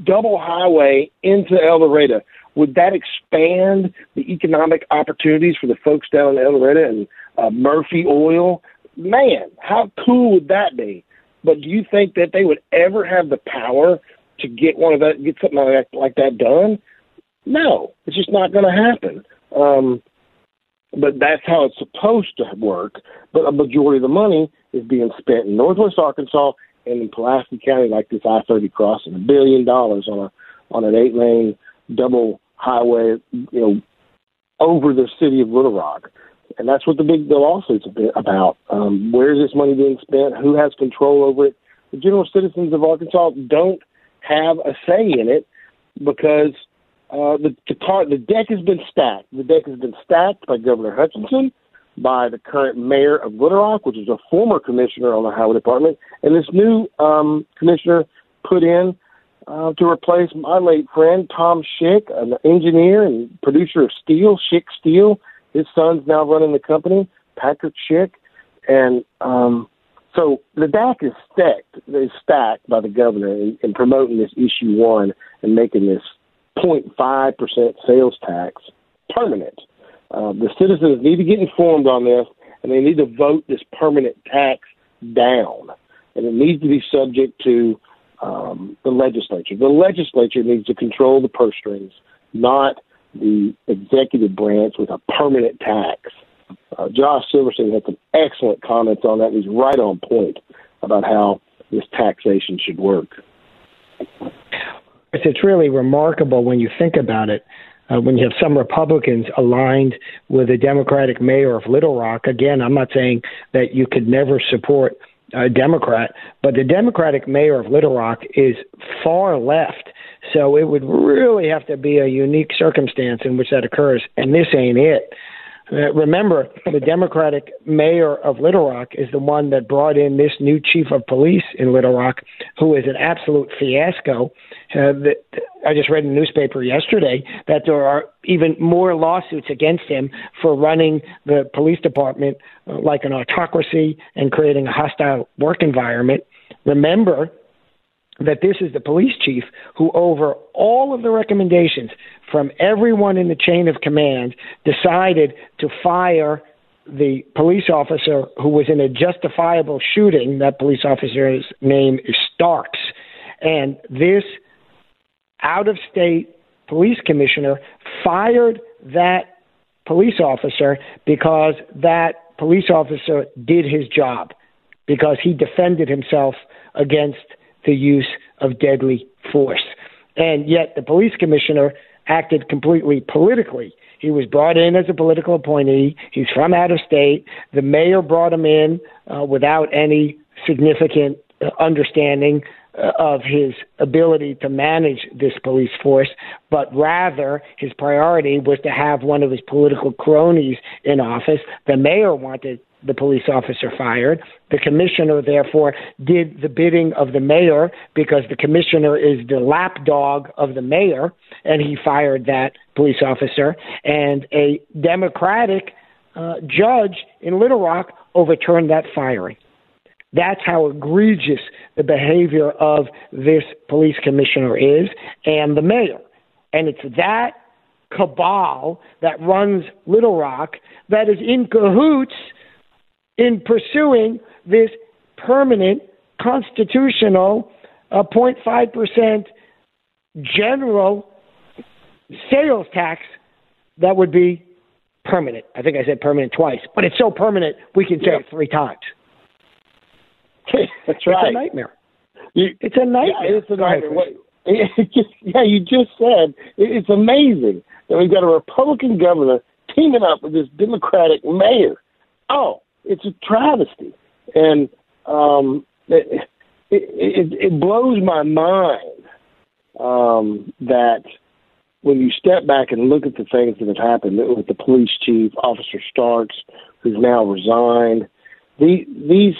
double highway into El Dorado, would that expand the economic opportunities for the folks down in El Dorado and uh, Murphy Oil? Man, how cool would that be? But do you think that they would ever have the power to get one of that, get something like that, like that done? No, it's just not going to happen. Um, but that's how it's supposed to work. But a majority of the money is being spent in Northwest Arkansas and in Pulaski County, like this I-30 crossing, a billion dollars on a on an eight-lane double highway, you know, over the city of Little Rock. And that's what the big the lawsuit's about. Um, where is this money being spent? Who has control over it? The general citizens of Arkansas don't have a say in it because uh, the the, car, the deck has been stacked. The deck has been stacked by Governor Hutchinson, by the current mayor of Little Rock, which is a former commissioner on the highway department, and this new um, commissioner put in uh, to replace my late friend Tom Schueck, an engineer and producer of Steel, Schueck Steel. His son's now running the company, Patrick Schueck, and um, so the DAC is stacked, is stacked by the governor in, in promoting this issue one and making this 0.5 percent sales tax permanent. Uh, the citizens need to get informed on this, and they need to vote this permanent tax down, and it needs to be subject to um, the legislature. The legislature needs to control the purse strings, not the executive branch with a permanent tax. Uh, Josh Silverstein had some excellent comments on that. He's right on point about how this taxation should work. It's really remarkable when you think about it. Uh, when you have some Republicans aligned with a Democratic mayor of Little Rock, again, I'm not saying that you could never support a Democrat, but the Democratic mayor of Little Rock is far left. So it would really have to be a unique circumstance in which that occurs, and this ain't it. Uh, remember, the Democratic mayor of Little Rock is the one that brought in this new chief of police in Little Rock, who is an absolute fiasco. Uh, the, I just read in the newspaper yesterday that there are even more lawsuits against him for running the police department uh, like an autocracy and creating a hostile work environment. Remember, that this is the police chief who, over all of the recommendations from everyone in the chain of command, decided to fire the police officer who was in a justifiable shooting. That police officer's name is Starks. And this out of state police commissioner fired that police officer because that police officer did his job, because he defended himself against the use of deadly force. And yet the police commissioner acted completely politically. He was brought in as a political appointee. He's from out of state. The mayor brought him in uh, without any significant uh, understanding uh, of his ability to manage this police force, but rather his priority was to have one of his political cronies in office. The mayor wanted the police officer fired. The commissioner, therefore, did the bidding of the mayor because the commissioner is the lapdog of the mayor, and he fired that police officer. And a Democratic uh, judge in Little Rock overturned that firing. That's how egregious the behavior of this police commissioner is and the mayor. And it's that cabal that runs Little Rock that is in cahoots in pursuing this permanent constitutional uh, 0.5% general sales tax that would be permanent. I think I said permanent twice, but it's so permanent we can say yeah. it three times. That's right. (laughs) It's a nightmare. You, it's a nightmare. Yeah, it's a nightmare. What, (laughs) just, yeah, you just said it's amazing that we've got a Republican governor teaming up with this Democratic mayor. Oh, it's a travesty, and um, it, it, it blows my mind um, that when you step back and look at the things that have happened with the police chief, Officer Starks, who's now resigned, the, these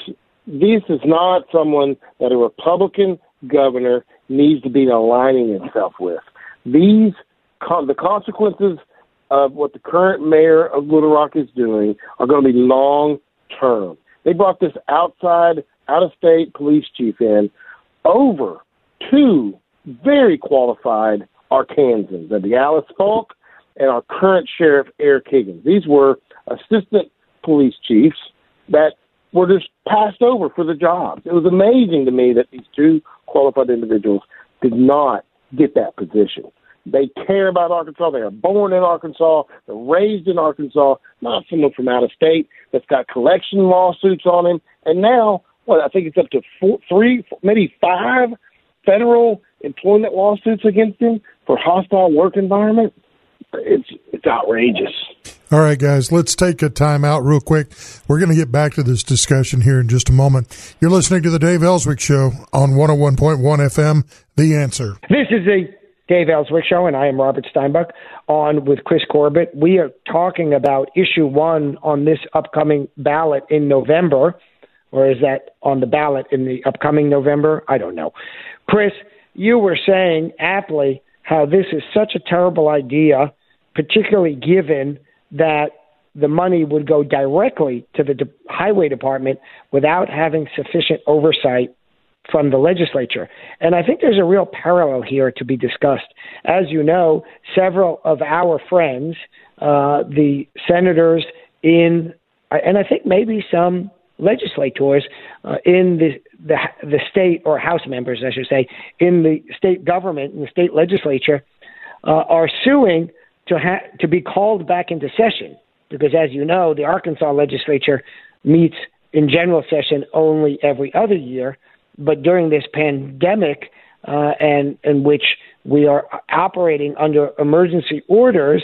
this is not someone that a Republican governor needs to be aligning himself with. These the consequences of what the current mayor of Little Rock is doing are going to be long term. They brought this outside, out of state police chief in over two very qualified Arkansans, the Alice Fulk and our current sheriff, Eric Higgins. These were assistant police chiefs that were just passed over for the jobs. It was amazing to me that these two qualified individuals did not get that position. They care about Arkansas. They are born in Arkansas. They're raised in Arkansas, not someone from out of state that's got collection lawsuits on him. And now, what, I think it's up to four, three, maybe five federal employment lawsuits against him for hostile work environment. It's, it's outrageous. All right, guys, let's take a time out real quick. We're going to get back to this discussion here in just a moment. You're listening to the Dave Elswick Show on 101.1 FM, The Answer. This is the Dave Elswick Show, and I am Robert Steinbuch on with Chris Corbitt. We are talking about issue one on this upcoming ballot in November, or is that on the ballot in the upcoming November? I don't know. Chris, you were saying aptly how this is such a terrible idea, particularly given that the money would go directly to the de- highway department without having sufficient oversight from the legislature. And I think there's a real parallel here to be discussed. As you know, several of our friends, uh, the senators in, and I think maybe some legislators uh, in the, the the state or House members, I should say, in the state government, in the state legislature, uh, are suing to ha- to be called back into session because, as you know, the Arkansas legislature meets in general session only every other year, but during this pandemic, uh, and in which we are operating under emergency orders,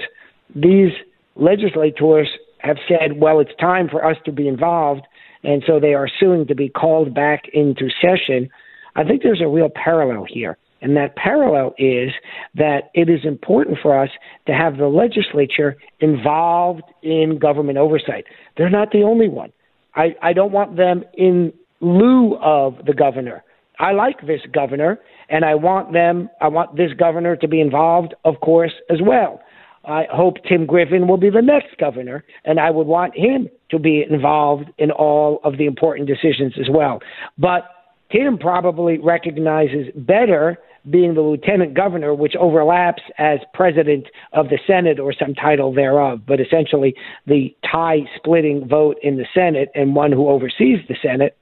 these legislators have said, well, it's time for us to be involved, and so they are suing to be called back into session. I think there's a real parallel here. And that parallel is that it is important for us to have the legislature involved in government oversight. They're not the only one. I, I don't want them in lieu of the governor. I like this governor, and I want them. I want this governor to be involved, of course, as well. I hope Tim Griffin will be the next governor, and I would want him to be involved in all of the important decisions as well. But Tim probably recognizes better being the lieutenant governor, which overlaps as president of the Senate or some title thereof, but essentially the tie splitting vote in the Senate and one who oversees the Senate,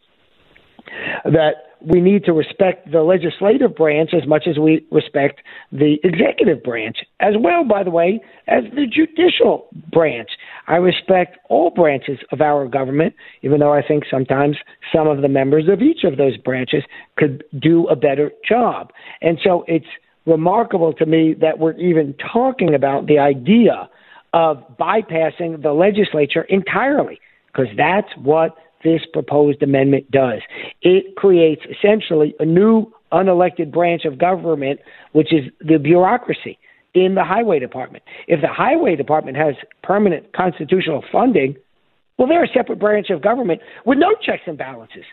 that we need to respect the legislative branch as much as we respect the executive branch, as well, by the way, as the judicial branch. I respect all branches of our government, even though I think sometimes some of the members of each of those branches could do a better job. And so it's remarkable to me that we're even talking about the idea of bypassing the legislature entirely, because that's what this proposed amendment does. It creates essentially a new unelected branch of government, which is the bureaucracy in the highway department. If the highway department has permanent constitutional funding, well, they're a separate branch of government with no checks and balances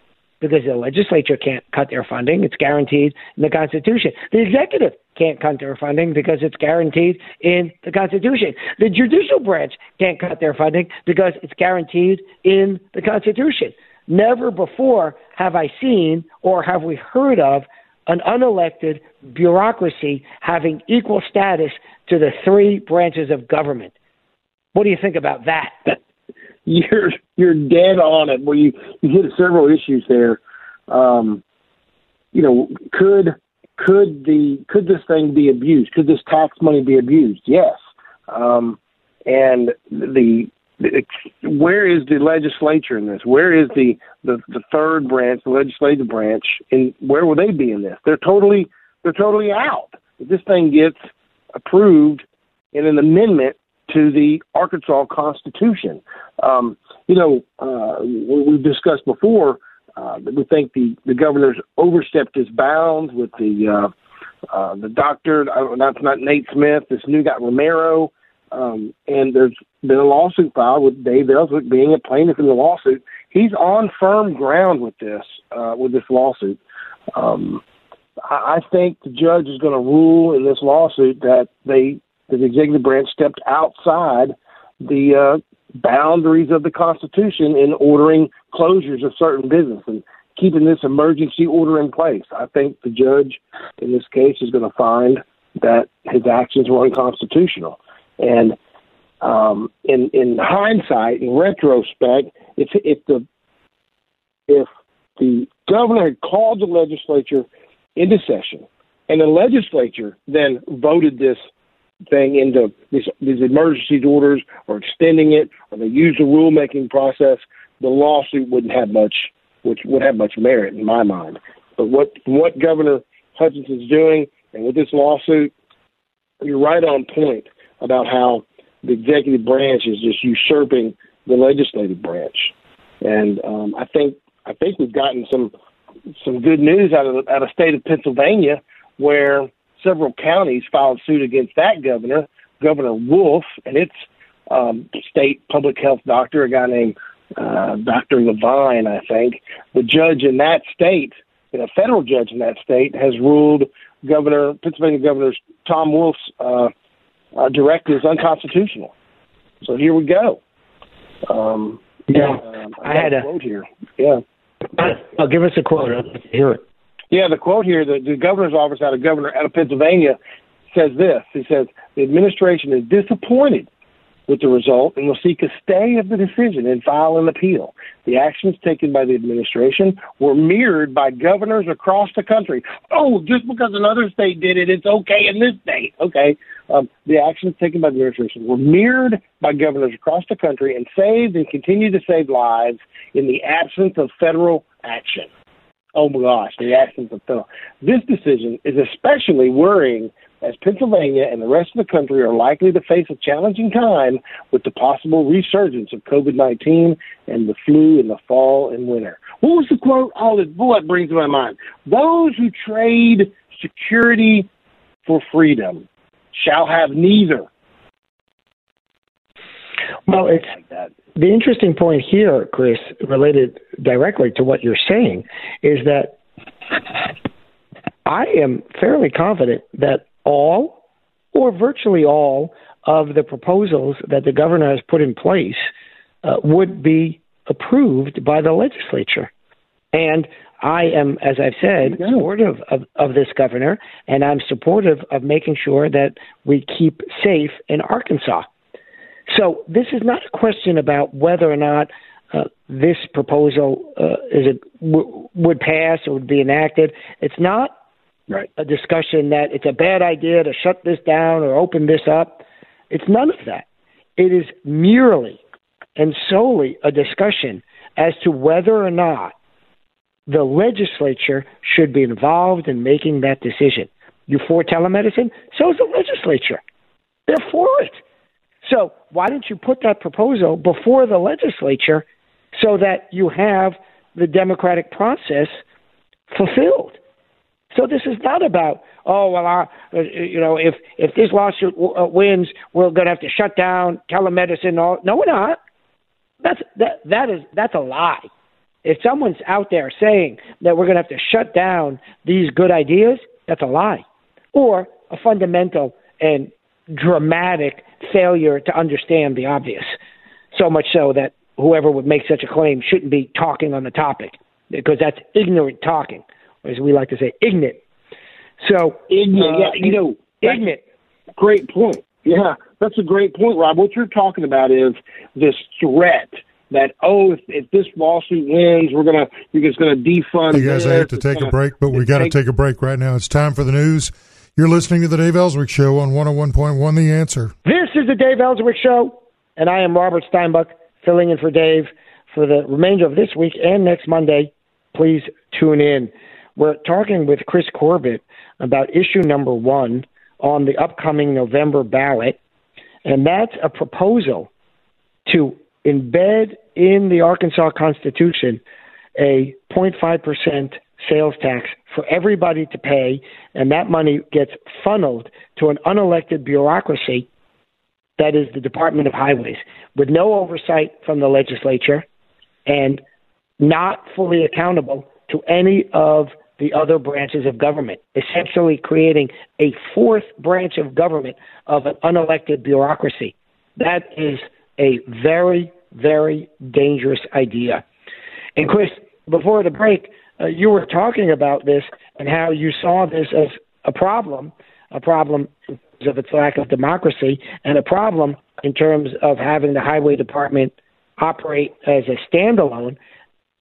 because the legislature can't cut their funding. It's guaranteed in the Constitution. The executive can't cut their funding because it's guaranteed in the Constitution. The judicial branch can't cut their funding because it's guaranteed in the Constitution. Never before have I seen or have we heard of an unelected bureaucracy having equal status to the three branches of government. What do you think about that? You're you're dead on it. Well, you you hit several issues there. Um, you know, could could the could this thing be abused? Could this tax money be abused? Yes. Um, and the, the where is the legislature in this? Where is the, the the third branch, the legislative branch, and where will they be in this? They're totally they're totally out. If this thing gets approved in an amendment to the Arkansas Constitution. Um, you know, uh, we've discussed before uh, that we think the, the governor's overstepped his bounds with the uh, uh, the doctor. That's not Nate Smith. This new guy Romero. Um, and there's been a lawsuit filed with Dave Elswick being a plaintiff in the lawsuit. He's on firm ground with this uh, with this lawsuit. Um, I think the judge is going to rule in this lawsuit that they that the executive branch stepped outside the uh, boundaries of the Constitution in ordering closures of certain businesses and keeping this emergency order in place. I think the judge in this case is going to find that his actions were unconstitutional. And um, in in hindsight, in retrospect, if if the if the governor had called the legislature into session and the legislature then voted this thing into these, these emergency orders or extending it, or they use the rulemaking process, the lawsuit wouldn't have much, which would have much merit in my mind. But what what Governor Hutchinson's doing, and with this lawsuit, you're right on point about how the executive branch is just usurping the legislative branch, and um, I think I think we've gotten some some good news out of out of state of Pennsylvania where several counties filed suit against that governor, Governor Wolf, and its um, state public health doctor, a guy named uh, Dr. Levine, I think. The judge in that state, a federal judge in that state, has ruled Governor Pennsylvania Governor Tom Wolf's uh, uh, directives unconstitutional. So here we go. Um, Yeah, um, I got had a quote here. Yeah. I'll give us a quote. To hear it. Yeah, the quote here, the, the governor's office out of governor out of Pennsylvania says this. He says the administration is disappointed with the result and will seek a stay of the decision and file an appeal. The actions taken by the administration were mirrored by governors across the country. Oh, just because another state did it, it's okay in this state. Okay. Um, the actions taken by the administration were mirrored by governors across the country and saved and continue to save lives in the absence of federal action. Oh my gosh, the absence of federal. This decision is especially worrying as Pennsylvania and the rest of the country are likely to face a challenging time with the possible resurgence of COVID 19 and the flu in the fall and winter. What was the quote? Oh, this bullet brings to my mind. Those who trade security for freedom shall have neither. Well, it's Like that. The interesting point here, Chris, related directly to what you're saying, is that I am fairly confident that all, or virtually all, of the proposals that the governor has put in place uh, would be approved by the legislature. And I am, as I've said, supportive of, of this governor, and I'm supportive of making sure that we keep safe in Arkansas. So this is not a question about whether or not uh, this proposal uh, is a, w- would pass or would be enacted. It's not Right. a discussion that it's a bad idea to shut this down or open this up. It's none of that. It is merely and solely a discussion as to whether or not the legislature should be involved in making that decision. You for telemedicine? So is the legislature. They're for it. So why don't you put that proposal before the legislature so that you have the democratic process fulfilled? So this is not about oh well, our, uh, you know, if if this lawsuit w- uh, wins, we're going to have to shut down telemedicine. All no, we're not. That's that that is that's a lie. If someone's out there saying that we're going to have to shut down these good ideas, that's a lie, or a fundamental and dramatic failure to understand the obvious. So much so that whoever would make such a claim shouldn't be talking on the topic because that's ignorant talking, or as we like to say, ignorant. So Ignorant. uh, yeah, you know, ignorant. great point. Yeah, that's a great point, Rob. What you're talking about is this threat that oh, if, if this lawsuit wins, we're gonna you're just gonna defund. Hey guys, I this, hate to take a gonna- break, but we got to take- take a break right now. It's time for the news. You're listening to the Dave Elswick Show on 101.1 The Answer. This is the Dave Elswick Show, and I am Robert Steinbuch, filling in for Dave for the remainder of this week and next Monday. Please tune in. We're talking with Chris Corbitt about issue number one on the upcoming November ballot, and that's a proposal to embed in the Arkansas Constitution a 0.5% sales tax for everybody to pay, and that money gets funneled to an unelected bureaucracy that is the Department of Highways, with no oversight from the legislature and not fully accountable to any of the other branches of government, essentially creating a fourth branch of government of an unelected bureaucracy. That is a very, very dangerous idea. And Chris, before the break, uh, you were talking about this and how you saw this as a problem, a problem of its lack of democracy, and a problem in terms of having the highway department operate as a standalone.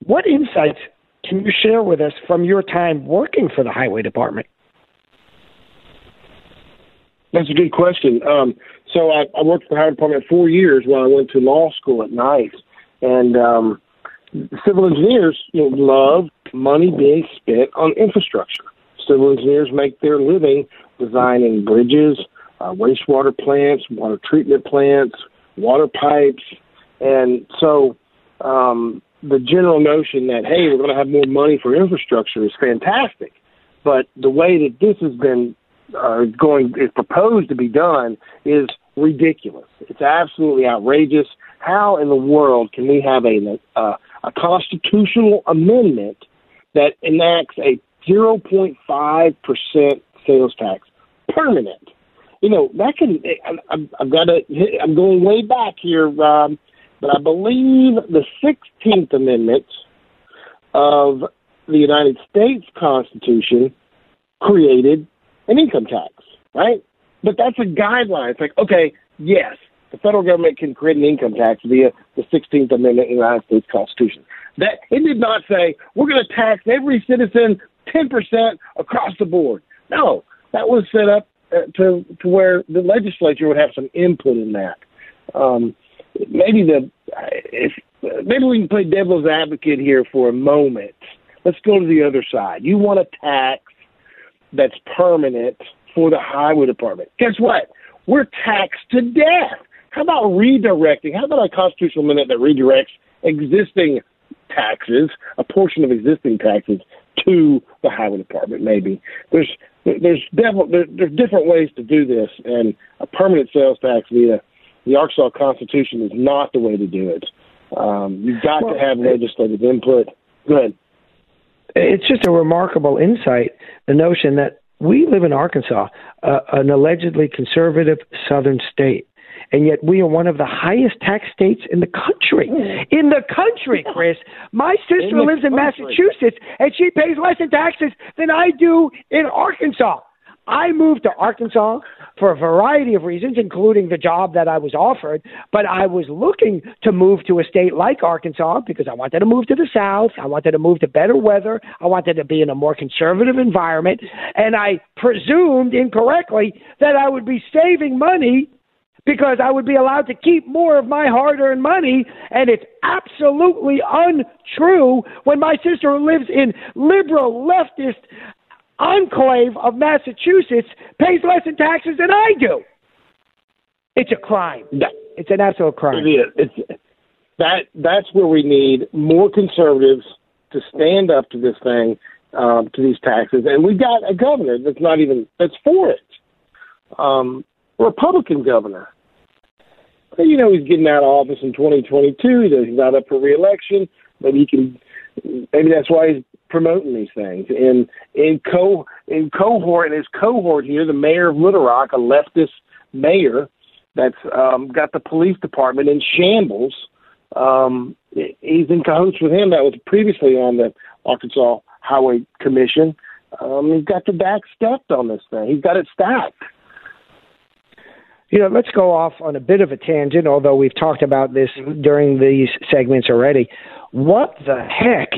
What insights can you share with us from your time working for the highway department? That's a good question. Um, so I, I worked for the highway department four years while I went to law school at night, and um, civil engineers you know, love money being spent on infrastructure. Civil engineers make their living designing bridges, uh, wastewater plants, water treatment plants, water pipes, and so um, the general notion that hey, we're going to have more money for infrastructure is fantastic, but the way that this has been uh, going is proposed to be done is ridiculous. It's absolutely outrageous. How in the world can we have a uh, a constitutional amendment that enacts a 0.5 percent sales tax permanent? You know that can. I, I've got to. I'm going way back here. Um, but I believe the 16th Amendment of the United States Constitution created an income tax, right? But that's a guideline. It's like, okay, yes, the federal government can create an income tax via the 16th Amendment of the United States Constitution. That it did not say we're going to tax every citizen 10% across the board. No, that was set up uh, to to where the legislature would have some input in that. Um, maybe the if maybe we can play devil's advocate here for a moment. Let's go to the other side. You want a tax that's permanent for the highway department. Guess what? We're taxed to death. How about redirecting? How about a constitutional amendment that redirects existing taxes, a portion of existing taxes, to the highway department? Maybe there's there's devil, there, there's different ways to do this, and a permanent sales tax via the Arkansas Constitution is not the way to do it. Um, you've got well, to have legislative input. Go ahead. It's just a remarkable insight. The notion that we live in Arkansas, uh, an allegedly conservative southern state, and yet we are one of the highest tax states in the country. Hmm. In the country, (laughs) Chris. My sister in lives in Massachusetts, and she pays less in taxes than I do in Arkansas. I moved to Arkansas for a variety of reasons, including the job that I was offered. But I was looking to move to a state like Arkansas because I wanted to move to the South. I wanted to move to better weather. I wanted to be in a more conservative environment. And I presumed incorrectly that I would be saving money because I would be allowed to keep more of my hard earned money. And it's absolutely untrue when my sister lives in liberal leftist enclave of Massachusetts pays less in taxes than I do. It's a crime. It's an absolute crime. It is. It's, that that's where we need more conservatives to stand up to this thing, um, to these taxes, and we've got a governor that's not even that's for it. Um, Republican governor. You know he's getting out of office in 2022. He's not up for reelection. Maybe he can. Maybe that's why he's promoting these things. And in co in cohort in his cohort here, the mayor of Little Rock, a leftist mayor that's um, got the police department in shambles. Um, he's in cahoots with him. That was previously on the Arkansas Highway Commission. Um, he's got the back stepped on this thing. He's got it stacked. You know, let's go off on a bit of a tangent, although we've talked about this during these segments already. What the heck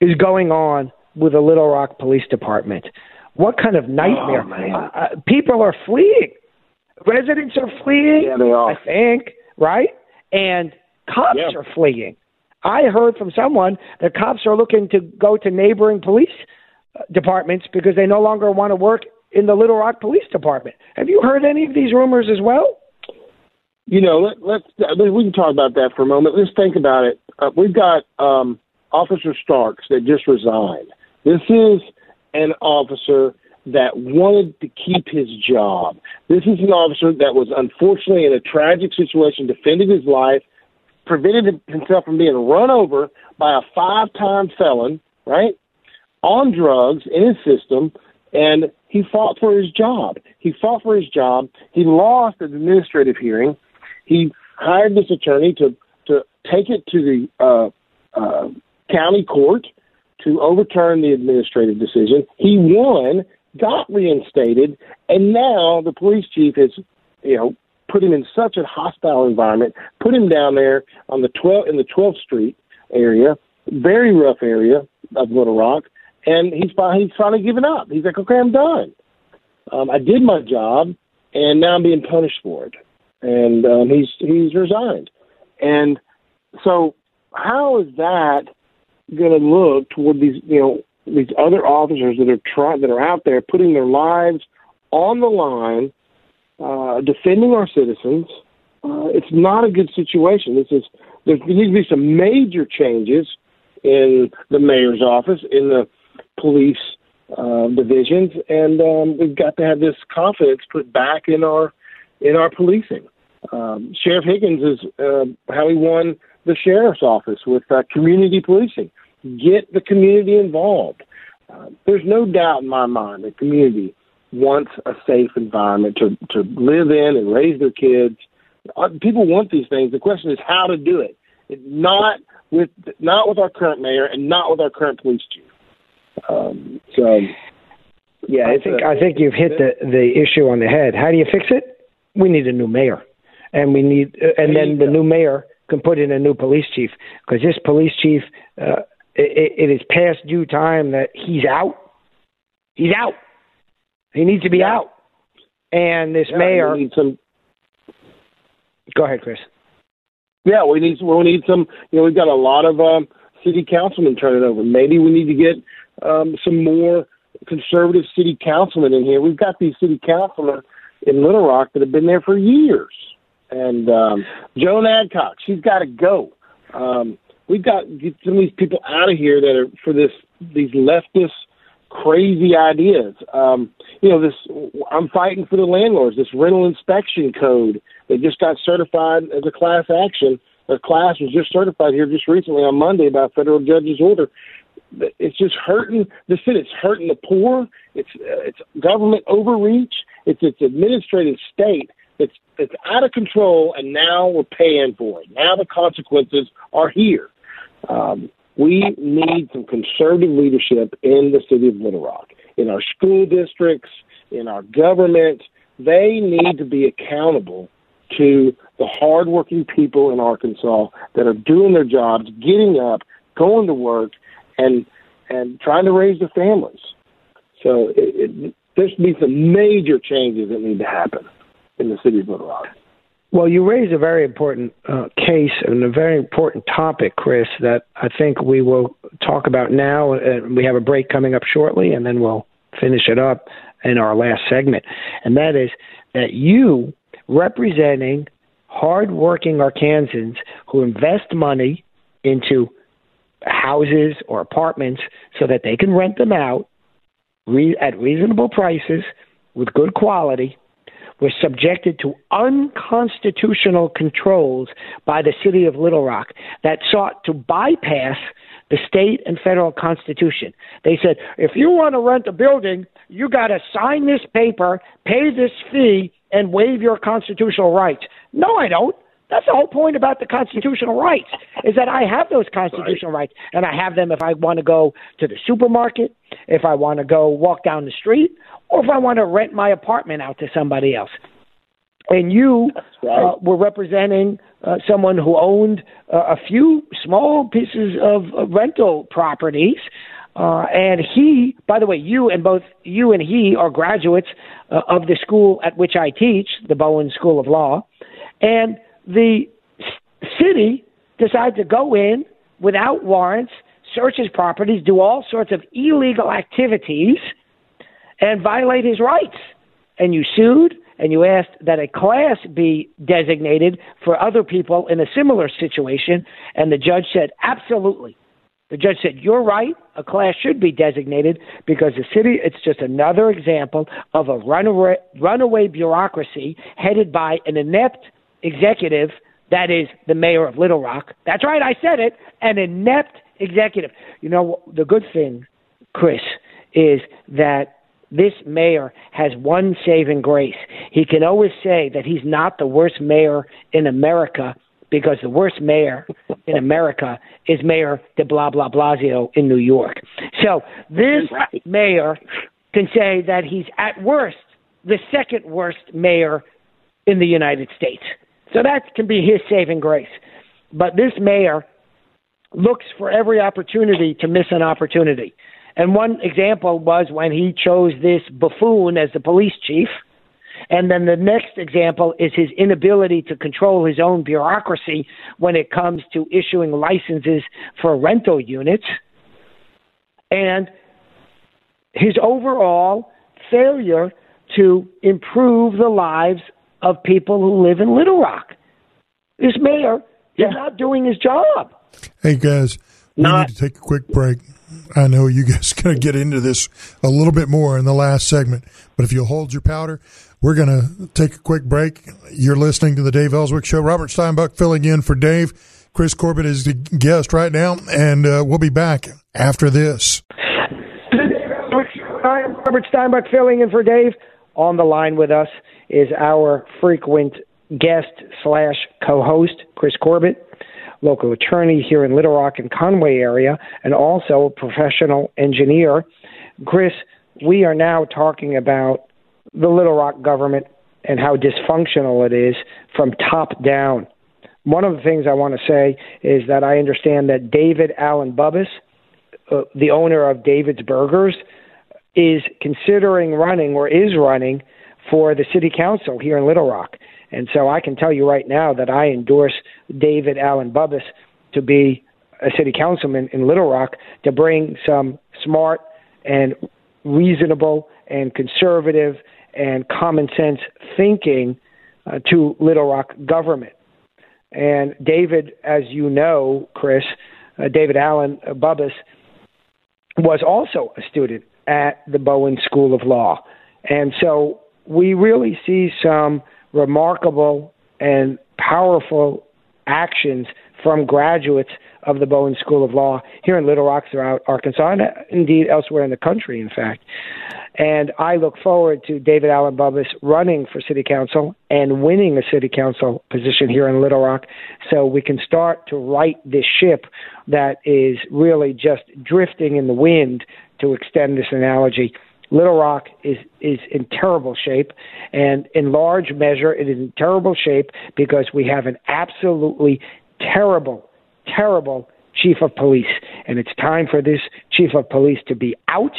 is going on with the Little Rock Police Department? What kind of nightmare? Oh, uh, uh, people are fleeing. Residents are fleeing. Yeah, they are. I think, right? And cops yeah. are fleeing. I heard from someone that cops are looking to go to neighboring police uh, departments because they no longer want to work in the Little Rock Police Department. Have you heard any of these rumors as well? You know, let, let's we can talk about that for a moment. Let's think about it. Uh, we've got um, Officer Starks that just resigned. This is an officer that wanted to keep his job. This is an officer that was unfortunately in a tragic situation, defended his life, prevented himself from being run over by a five time felon, right? On drugs in his system, and he fought for his job. He fought for his job. He lost an administrative hearing. He hired this attorney to to take it to the uh, uh, county court to overturn the administrative decision. He won, got reinstated, and now the police chief has, you know, put him in such a hostile environment, put him down there on the 12 in the 12th Street area, very rough area of Little Rock, and he's he's finally given up. He's like, okay, I'm done. Um, I did my job, and now I'm being punished for it. And um, he's he's resigned. And so, how is that going to look toward these you know these other officers that are trying that are out there putting their lives on the line, uh, defending our citizens? Uh, it's not a good situation. This is there needs to be some major changes in the mayor's office, in the police uh, divisions, and um, we've got to have this confidence put back in our in our policing. Um, Sheriff Higgins is uh, how he won the sheriff's office with uh, community policing. Get the community involved. Uh, there's no doubt in my mind the community wants a safe environment to to live in and raise their kids Uh, people want these things. The question is how to do it. it not with not with our current mayor and not with our current police chief. Um, so, yeah, I think a, I think you've hit the the issue on the head. How do you fix it? We need a new mayor, and we need, uh, and then the new mayor can put in a new police chief because this police chief, uh, it, it is past due time that he's out. He's out. He needs to be yeah. out. And this yeah, mayor. Some. Go ahead, Chris. Yeah, we need we need some. You know, we've got a lot of um, city councilmen turning over. Maybe we need to get um, some more conservative city councilmen in here. We've got these city councilmen in Little Rock that have been there for years. And um, Joan Adcock, she's got to go. Um, we've got to get some of these people out of here that are for this these leftist crazy ideas. Um, you know, this I'm fighting for the landlords. This rental inspection code that just got certified as a class action. A class was just certified here just recently on Monday by a federal judge's order. It's just hurting the city. It's hurting the poor. It's uh, it's government overreach. It's it's administrative state that's that's out of control, and now we're paying for it. Now the consequences are here. Um, we need some conservative leadership in the city of Little Rock, in our school districts, in our government. They need to be accountable to the hardworking people in Arkansas that are doing their jobs, getting up, going to work, and and trying to raise the families. So it, it, there's be some major changes that need to happen in the city of Little Rock. Well, you raise a very important uh, case and a very important topic, Chris, that I think we will talk about now. Uh, we have a break coming up shortly, and then we'll finish it up in our last segment. And that is that you, representing hardworking Arkansans who invest money into houses or apartments so that they can rent them out re- at reasonable prices with good quality were subjected to unconstitutional controls by the city of Little Rock that sought to bypass the state and federal constitution. They said, if you want to rent a building, you got to sign this paper, pay this fee, and waive your constitutional rights. No, I don't. That's the whole point about the constitutional rights is that I have those constitutional right. rights, and I have them if I want to go to the supermarket, if I want to go walk down the street, or if I want to rent my apartment out to somebody else. And you right. uh, were representing uh, someone who owned uh, a few small pieces of, of rental properties. Uh, and he, by the way, you and both you and he are graduates uh, of the school at which I teach, the Bowen School of Law. And the city decided to go in without warrants, search his properties, do all sorts of illegal activities, and violate his rights. And you sued and you asked that a class be designated for other people in a similar situation, and the judge said, absolutely. The judge said, You're right. A class should be designated because the city, it's just another example of a runaway, runaway bureaucracy headed by an inept executive that is the mayor of Little Rock. That's right, I said it. An inept executive. You know, the good thing, Chris, is that this mayor has one saving grace. He can always say that he's not the worst mayor in America because the worst mayor in (laughs) America is Mayor de blah blah Blasio in New York. So this mayor can say that he's at worst the second worst mayor in the United States. So that can be his saving grace. But this mayor looks for every opportunity to miss an opportunity. And one example was when he chose this buffoon as the police chief. And then the next example is his inability to control his own bureaucracy when it comes to issuing licenses for rental units. And his overall failure to improve the lives of people who live in Little Rock. This mayor yeah. is not doing his job. Hey guys, we need to take a quick break. I know you guys (laughs) going to get into this a little bit more in the last segment, but if you'll hold your powder, we're going to take a quick break. You're listening to the Dave Elswick Show. Robert Steinbuch filling in for Dave. Chris Corbitt is the guest right now, and uh, we'll be back after this. Robert Steinbuch filling in for Dave. On the line with us is our frequent guest slash co-host Chris Corbitt, local attorney here in Little Rock and Conway area, and also a professional engineer. Chris, we are now talking about the Little Rock government and how dysfunctional it is from top down. One of the things I want to say is that I understand that David Allen Bubbis, uh, the owner of David's Burgers, is considering running or is running for the city council here in Little Rock. And so I can tell you right now that I endorse David Allen Bubbis to be a city councilman in Little Rock to bring some smart and reasonable and conservative and common sense thinking uh, to Little Rock government. And David, as you know, Chris, uh, David Allen Bubbis was also a student at the Bowen School of Law. And so we really see some remarkable and powerful actions from graduates of the Bowen School of Law here in Little Rock, throughout Arkansas, and indeed elsewhere in the country, in fact. And I look forward to David Allen Bubbis running for city council and winning a city council position here in Little Rock so we can start to right this ship that is really just drifting in the wind, to extend this analogy. Little Rock is is in terrible shape, and in large measure, it is in terrible shape because we have an absolutely terrible, terrible chief of police, and it's time for this chief of police to be out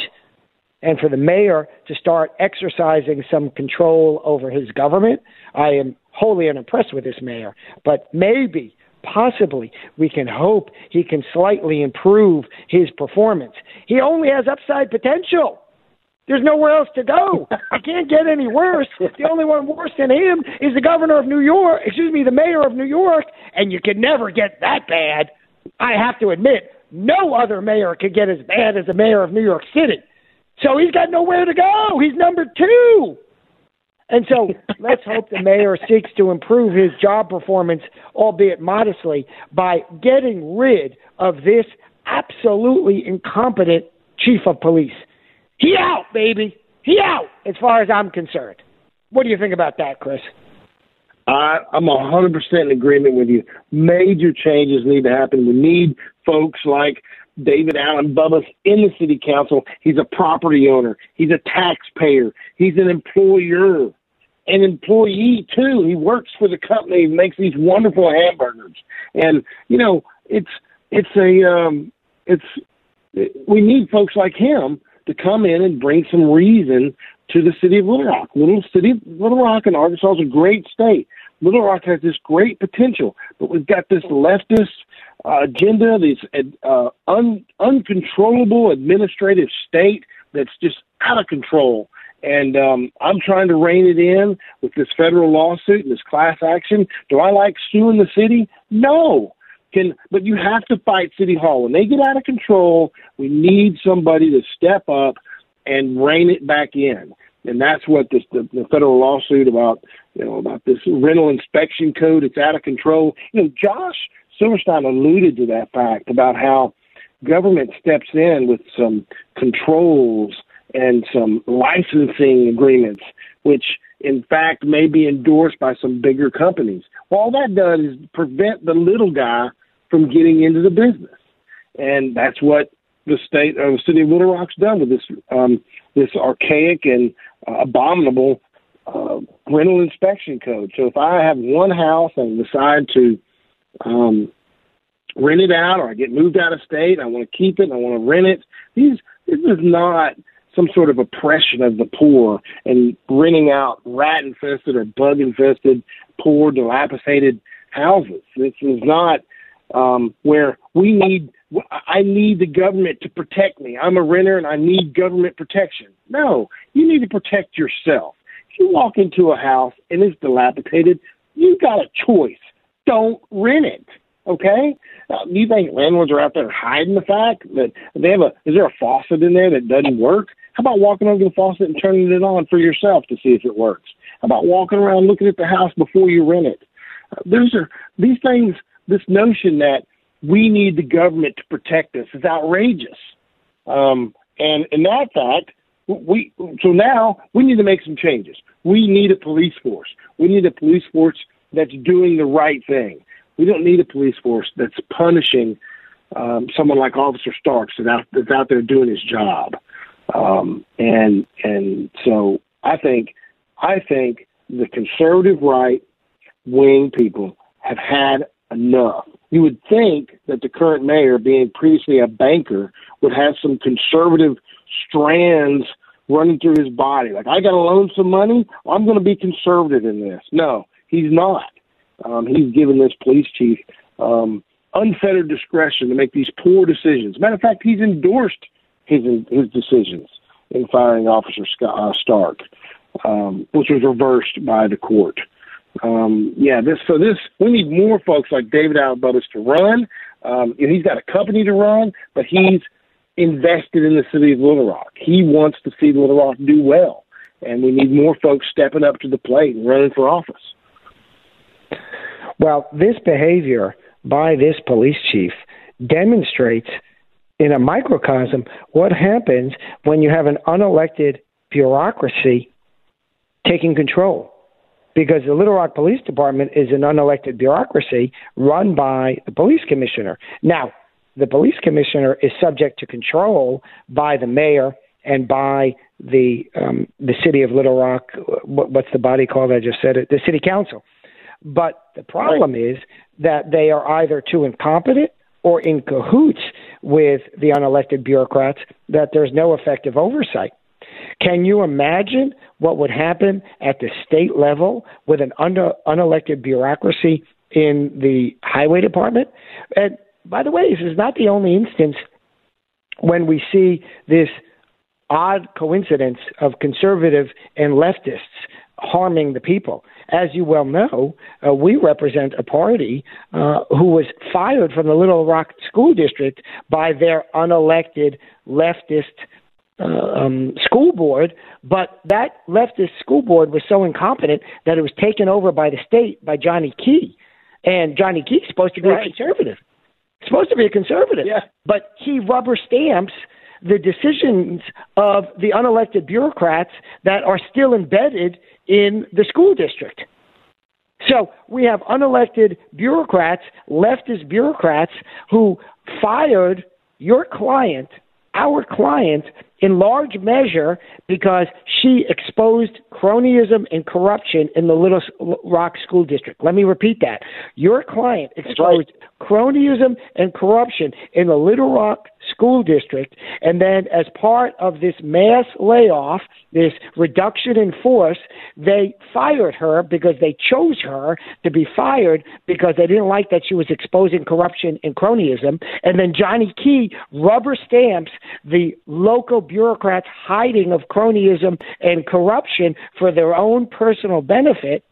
and for the mayor to start exercising some control over his government. I am wholly unimpressed with this mayor, but maybe, possibly, we can hope he can slightly improve his performance. He only has upside potential. There's nowhere else to go. It can't get any worse. The only one worse than him is the governor of New York, excuse me, the mayor of New York, and you can never get that bad. I have to admit, no other mayor could get as bad as the mayor of New York City. So he's got nowhere to go. He's number two. And so let's hope the mayor seeks to improve his job performance, albeit modestly, by getting rid of this absolutely incompetent chief of police. He out, baby. He out, as far as I'm concerned. What do you think about that, Chris? I, I'm 100% in agreement with you. Major changes need to happen. We need folks like David Allen Bubba's in the city council. He's a property owner. He's a taxpayer. He's an employer, an employee too. He works for the company. He makes these wonderful hamburgers. And you know, it's it's a um, it's we need folks like him to come in and bring some reason to the city of Little Rock. Little city Little Rock in Arkansas is a great state. Little Rock has this great potential, but we've got this leftist uh, agenda, this uh, un, uncontrollable administrative state that's just out of control. And um, I'm trying to rein it in with this federal lawsuit and this class action. Do I like suing the city? No. Can but you have to fight City Hall. When they get out of control. We need somebody to step up and rein it back in. And that's what this the, the federal lawsuit about you know about this rental inspection code it's out of control. You know josh silverstein alluded to that fact about how government steps in with some controls and some licensing agreements which in fact may be endorsed by some bigger companies. Well all that does is prevent the little guy from getting into the business and that's what the state or the city of Little Rock's done with this um, this archaic and uh, abominable uh, rental inspection code. So if I have one house and decide to um, rent it out, or I get moved out of state, I want to keep it, I want to rent it, these this is not some sort of oppression of the poor and renting out rat infested or bug infested, poor, dilapidated houses. This is not um, where we need I need the government to protect me. I'm a renter and I need government protection. No, you need to protect yourself. If you walk into a house and it's dilapidated, you got a choice. Don't rent it. Okay? Uh, you think landlords are out there hiding the fact that they have a? Is there a faucet in there that doesn't work? How about walking over the faucet and turning it on for yourself to see if it works? How about walking around looking at the house before you rent it? Uh, those are these things. This notion that we need the government to protect us is outrageous. Um, and in that fact, we so now we need to make some changes. We need a police force. We need a police force that's doing the right thing. We don't need a police force that's punishing um, someone like Officer Starks that's out, that's out there doing his job. Um, and and so I think I think the conservative right wing people have had enough. You would think that the current mayor, being previously a banker, would have some conservative strands running through his body. Like, I got to loan some money. I'm going to be conservative in this. No, he's not. Um, he's given this police chief um, unfettered discretion to make these poor decisions. Matter of fact, he's endorsed his his decisions in firing Officer Scott, uh, Stark, um, which was reversed by the court. Um, yeah, this so this we need more folks like David Allen to run. Um, and he's got a company to run, but he's invested in the city of Little Rock. He wants to see Little Rock do well, and we need more folks stepping up to the plate and running for office. Well, this behavior by this police chief demonstrates in a microcosm what happens when you have an unelected bureaucracy taking control. Because the Little Rock Police Department is an unelected bureaucracy run by the police commissioner. Now, the police commissioner is subject to control by the mayor and by the um, the city of Little Rock. What, what's the body called? I just said it. The city council. But the problem right. is that they are either too incompetent or in cahoots with the unelected bureaucrats that there's no effective oversight. Can you imagine what would happen at the state level with an under, unelected bureaucracy in the highway department? And by the way, this is not the only instance when we see this odd coincidence of conservative and leftists harming the people. As you well know, uh, we represent a party uh, who was fired from the Little Rock School District by their unelected leftist uh, um, school board, but that leftist school board was so incompetent that it was taken over by the state by Johnny Key, and Johnny Key's supposed to be right. a conservative supposed to be a conservative. Yeah. But he rubber stamps the decisions of the unelected bureaucrats that are still embedded in the school district. So we have unelected bureaucrats, leftist bureaucrats, who fired your client, our client, in large measure because she exposed cronyism and corruption in the Little Rock School District. Let me repeat that. Your client exposed right. cronyism and corruption in the Little Rock School District, and then as part of this mass layoff, this reduction in force, they fired her because they chose her to be fired because they didn't like that she was exposing corruption and cronyism. And then Johnny Key rubber stamps the local bureaucrats' hiding of cronyism and corruption for their own personal benefit.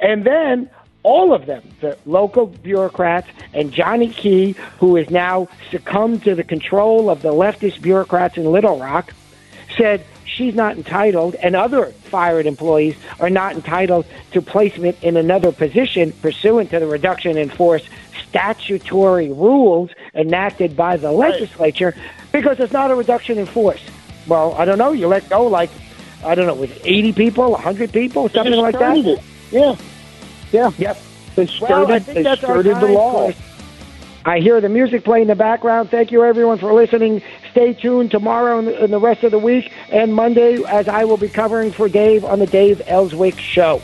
And then all of them, the local bureaucrats and Johnny Key, who has now succumbed to the control of the leftist bureaucrats in Little Rock, said she's not entitled, and other fired employees are not entitled to placement in another position pursuant to the reduction in force statutory rules enacted by the legislature because it's not a reduction in force. Well, I don't know. You let go like, I don't know, with 80 people, 100 people, something like that? It. Yeah. Yeah. Yep. They skirted, well, they skirted the law. I hear the music playing in the background. Thank you, everyone, for listening. Stay tuned tomorrow and the rest of the week and Monday as I will be covering for Dave on the Dave Elswick Show.